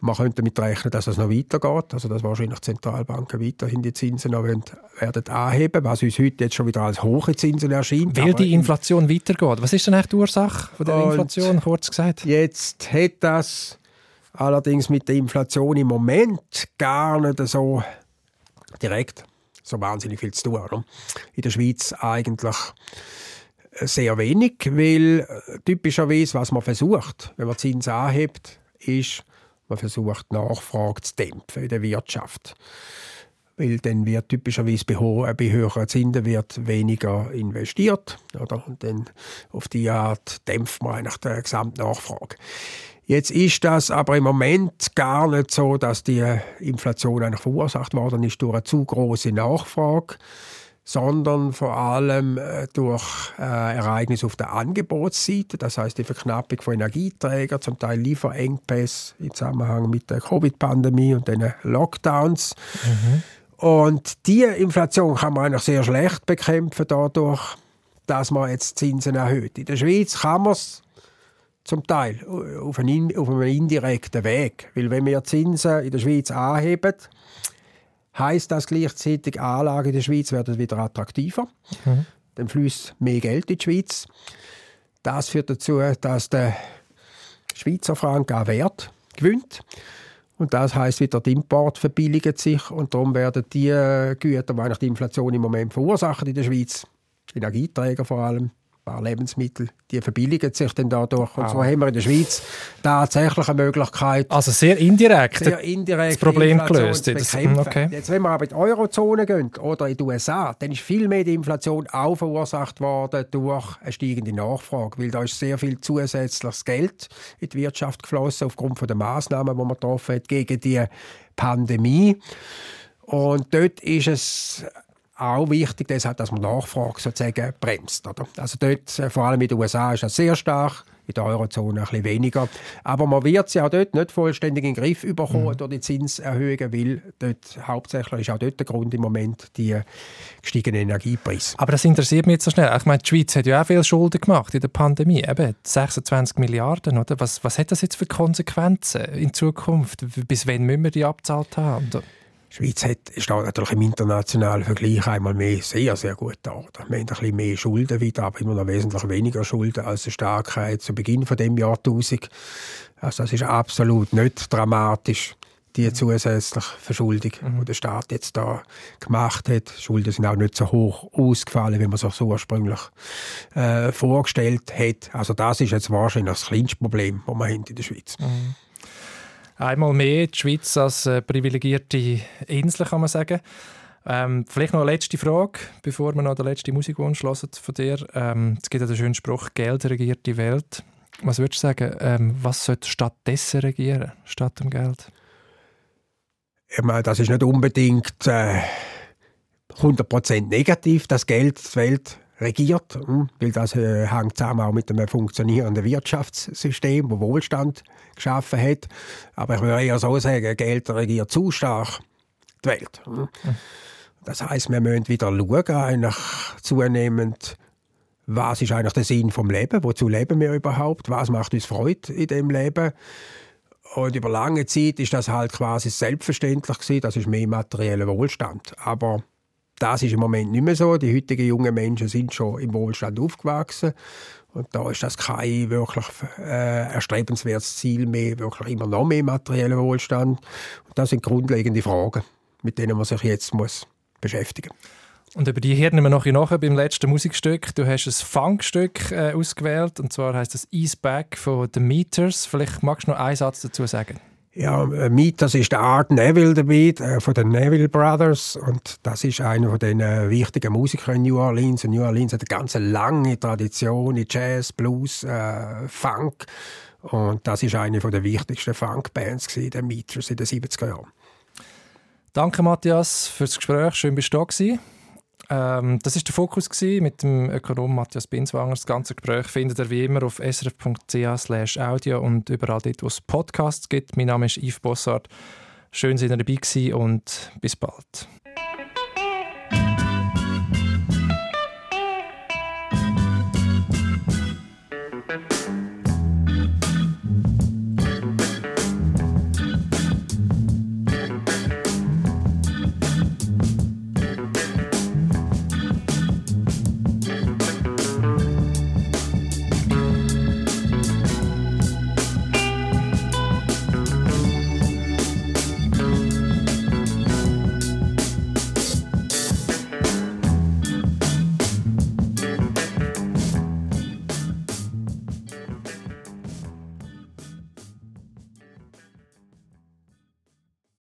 man könnte damit rechnen, dass es noch weitergeht, also dass wahrscheinlich Zentralbanken weiterhin die Zinsen noch werden anheben, was uns heute jetzt schon wieder als hohe Zinsen erscheint. Weil die Inflation weitergeht. Was ist denn eigentlich die Ursache von der Inflation, kurz gesagt? Jetzt hat das allerdings mit der Inflation im Moment gar nicht so direkt so wahnsinnig viel zu tun. Oder? In der Schweiz eigentlich sehr wenig, weil äh, typischerweise, was man versucht, wenn man Zins anhebt, ist, man versucht, Nachfrage zu dämpfen in der Wirtschaft. Weil dann wird typischerweise bei, höheren Zinsen wird weniger investiert. Oder? Und dann auf die Art dämpft man eigentlich die Gesamtnachfrage. Jetzt ist das aber im Moment gar nicht so, dass die Inflation eigentlich verursacht worden ist durch eine zu große Nachfrage, sondern vor allem äh, durch äh, Ereignisse auf der Angebotsseite, das heißt die Verknappung von Energieträgern, zum Teil Lieferengpässe im Zusammenhang mit der Covid-Pandemie und den Lockdowns. Mhm. Und die Inflation kann man eigentlich sehr schlecht bekämpfen dadurch, dass man jetzt Zinsen erhöht. In der Schweiz kann man es zum Teil auf einem, auf einem indirekten Weg. Weil wenn wir Zinsen in der Schweiz anheben, heißt das gleichzeitig, Anlagen in der Schweiz werden wieder attraktiver. Mhm. Dann fließt mehr Geld in die Schweiz. Das führt dazu, dass der Schweizer Franken an Wert gewinnt. Und das heißt wieder, der Import verbilligt sich und darum werden die Güter, die die Inflation im Moment verursachen in der Schweiz, Energieträger vor allem, paar Lebensmittel, die verbilligen sich dann dadurch. Und ah. so haben wir in der Schweiz tatsächlich eine Möglichkeit. Also sehr indirekt, sehr indirekt das Problem gelöst. Jetzt, okay. jetzt, wenn wir aber in die Eurozone gehen oder in die USA, dann ist viel mehr die Inflation auch verursacht worden durch eine steigende Nachfrage, weil da ist sehr viel zusätzliches Geld in die Wirtschaft geflossen aufgrund der Maßnahmen, die man getroffen hat gegen die Pandemie. Und dort ist es auch wichtig, deshalb, dass man Nachfrage sozusagen bremst. Oder? Also dort, äh, vor allem in den USA, ist das sehr stark, in der Eurozone ein bisschen weniger. Aber man wird sie auch dort nicht vollständig in den Griff bekommen mhm. durch die Zinserhöhungen, weil dort hauptsächlich ist auch dort der Grund im Moment die gestiegenen Energiepreise. Aber das interessiert mich jetzt so schnell. Ich meine, die Schweiz hat ja auch viel Schulden gemacht in der Pandemie, eben 26 Milliarden. Oder? Was, was hat das jetzt für Konsequenzen in Zukunft? Bis wann müssen wir die abzahlt haben? Die Schweiz hat, steht natürlich im internationalen Vergleich einmal mehr sehr, sehr gut da. Wir haben ein bisschen mehr Schulden wieder, aber immer noch wesentlich weniger Schulden als die Starkheit zu Beginn von dem Jahrtausend. Also das ist absolut nicht dramatisch. die zusätzliche Verschuldung, mhm. die der Staat jetzt da gemacht hat. Die Schulden sind auch nicht so hoch ausgefallen, wie man sich so ursprünglich äh, vorgestellt hat. Also das ist jetzt wahrscheinlich das kleinste Problem, das wir haben in der Schweiz. Mhm. Einmal mehr die Schweiz als äh, privilegierte Insel, kann man sagen. Ähm, vielleicht noch eine letzte Frage, bevor wir noch den letzten Musikwunsch hören von dir. Ähm, es gibt ja den schönen Spruch, Geld regiert die Welt. Was würdest du sagen, ähm, was sollte stattdessen regieren, statt dem Geld? Ich meine, das ist nicht unbedingt äh, 100% negativ, dass Geld die Welt regiert, hm? weil das äh, hängt zusammen auch mit einem funktionierenden Wirtschaftssystem, das Wohlstand geschaffen hat. Aber ich würde eher so sagen, Geld regiert zu stark die Welt. Hm? Mhm. Das heißt, wir müssen wieder schauen, eigentlich zunehmend, was ist eigentlich der Sinn vom Leben, wozu leben wir überhaupt, was macht uns Freude in dem Leben. Und über lange Zeit ist das halt quasi selbstverständlich gewesen, das ist mehr materieller Wohlstand. Aber das ist im Moment nicht mehr so. Die heutigen jungen Menschen sind schon im Wohlstand aufgewachsen. Und da ist das kein wirklich äh, erstrebenswertes Ziel mehr, wirklich immer noch mehr materieller Wohlstand. Und das sind grundlegende Fragen, mit denen man sich jetzt muss beschäftigen. Und über die hören wir noch nachher beim letzten Musikstück. Du hast ein Funkstück äh, ausgewählt und zwar heißt das Ease Back von The Meters. Vielleicht magst du noch einen Satz dazu sagen. Ja, äh, Meters ist der Art Neville dabei, äh, von den Neville Brothers und das ist einer von den äh, wichtigen Musikern in New Orleans. Und New Orleans hat eine ganz lange Tradition in Jazz, Blues, äh, Funk und das ist eine von der wichtigsten Funkbands der Meters in den 70er Jahren. Danke, Matthias, fürs Gespräch. Schön, bist du da gewesen. Ähm, das war der Fokus mit dem Ökonom Matthias Binswanger. Das ganze Gespräch findet ihr wie immer auf srf.ch audio und überall dort, wo es Podcasts gibt. Mein Name ist Yves Bossart. Schön, dass ihr dabei gewesen und bis bald.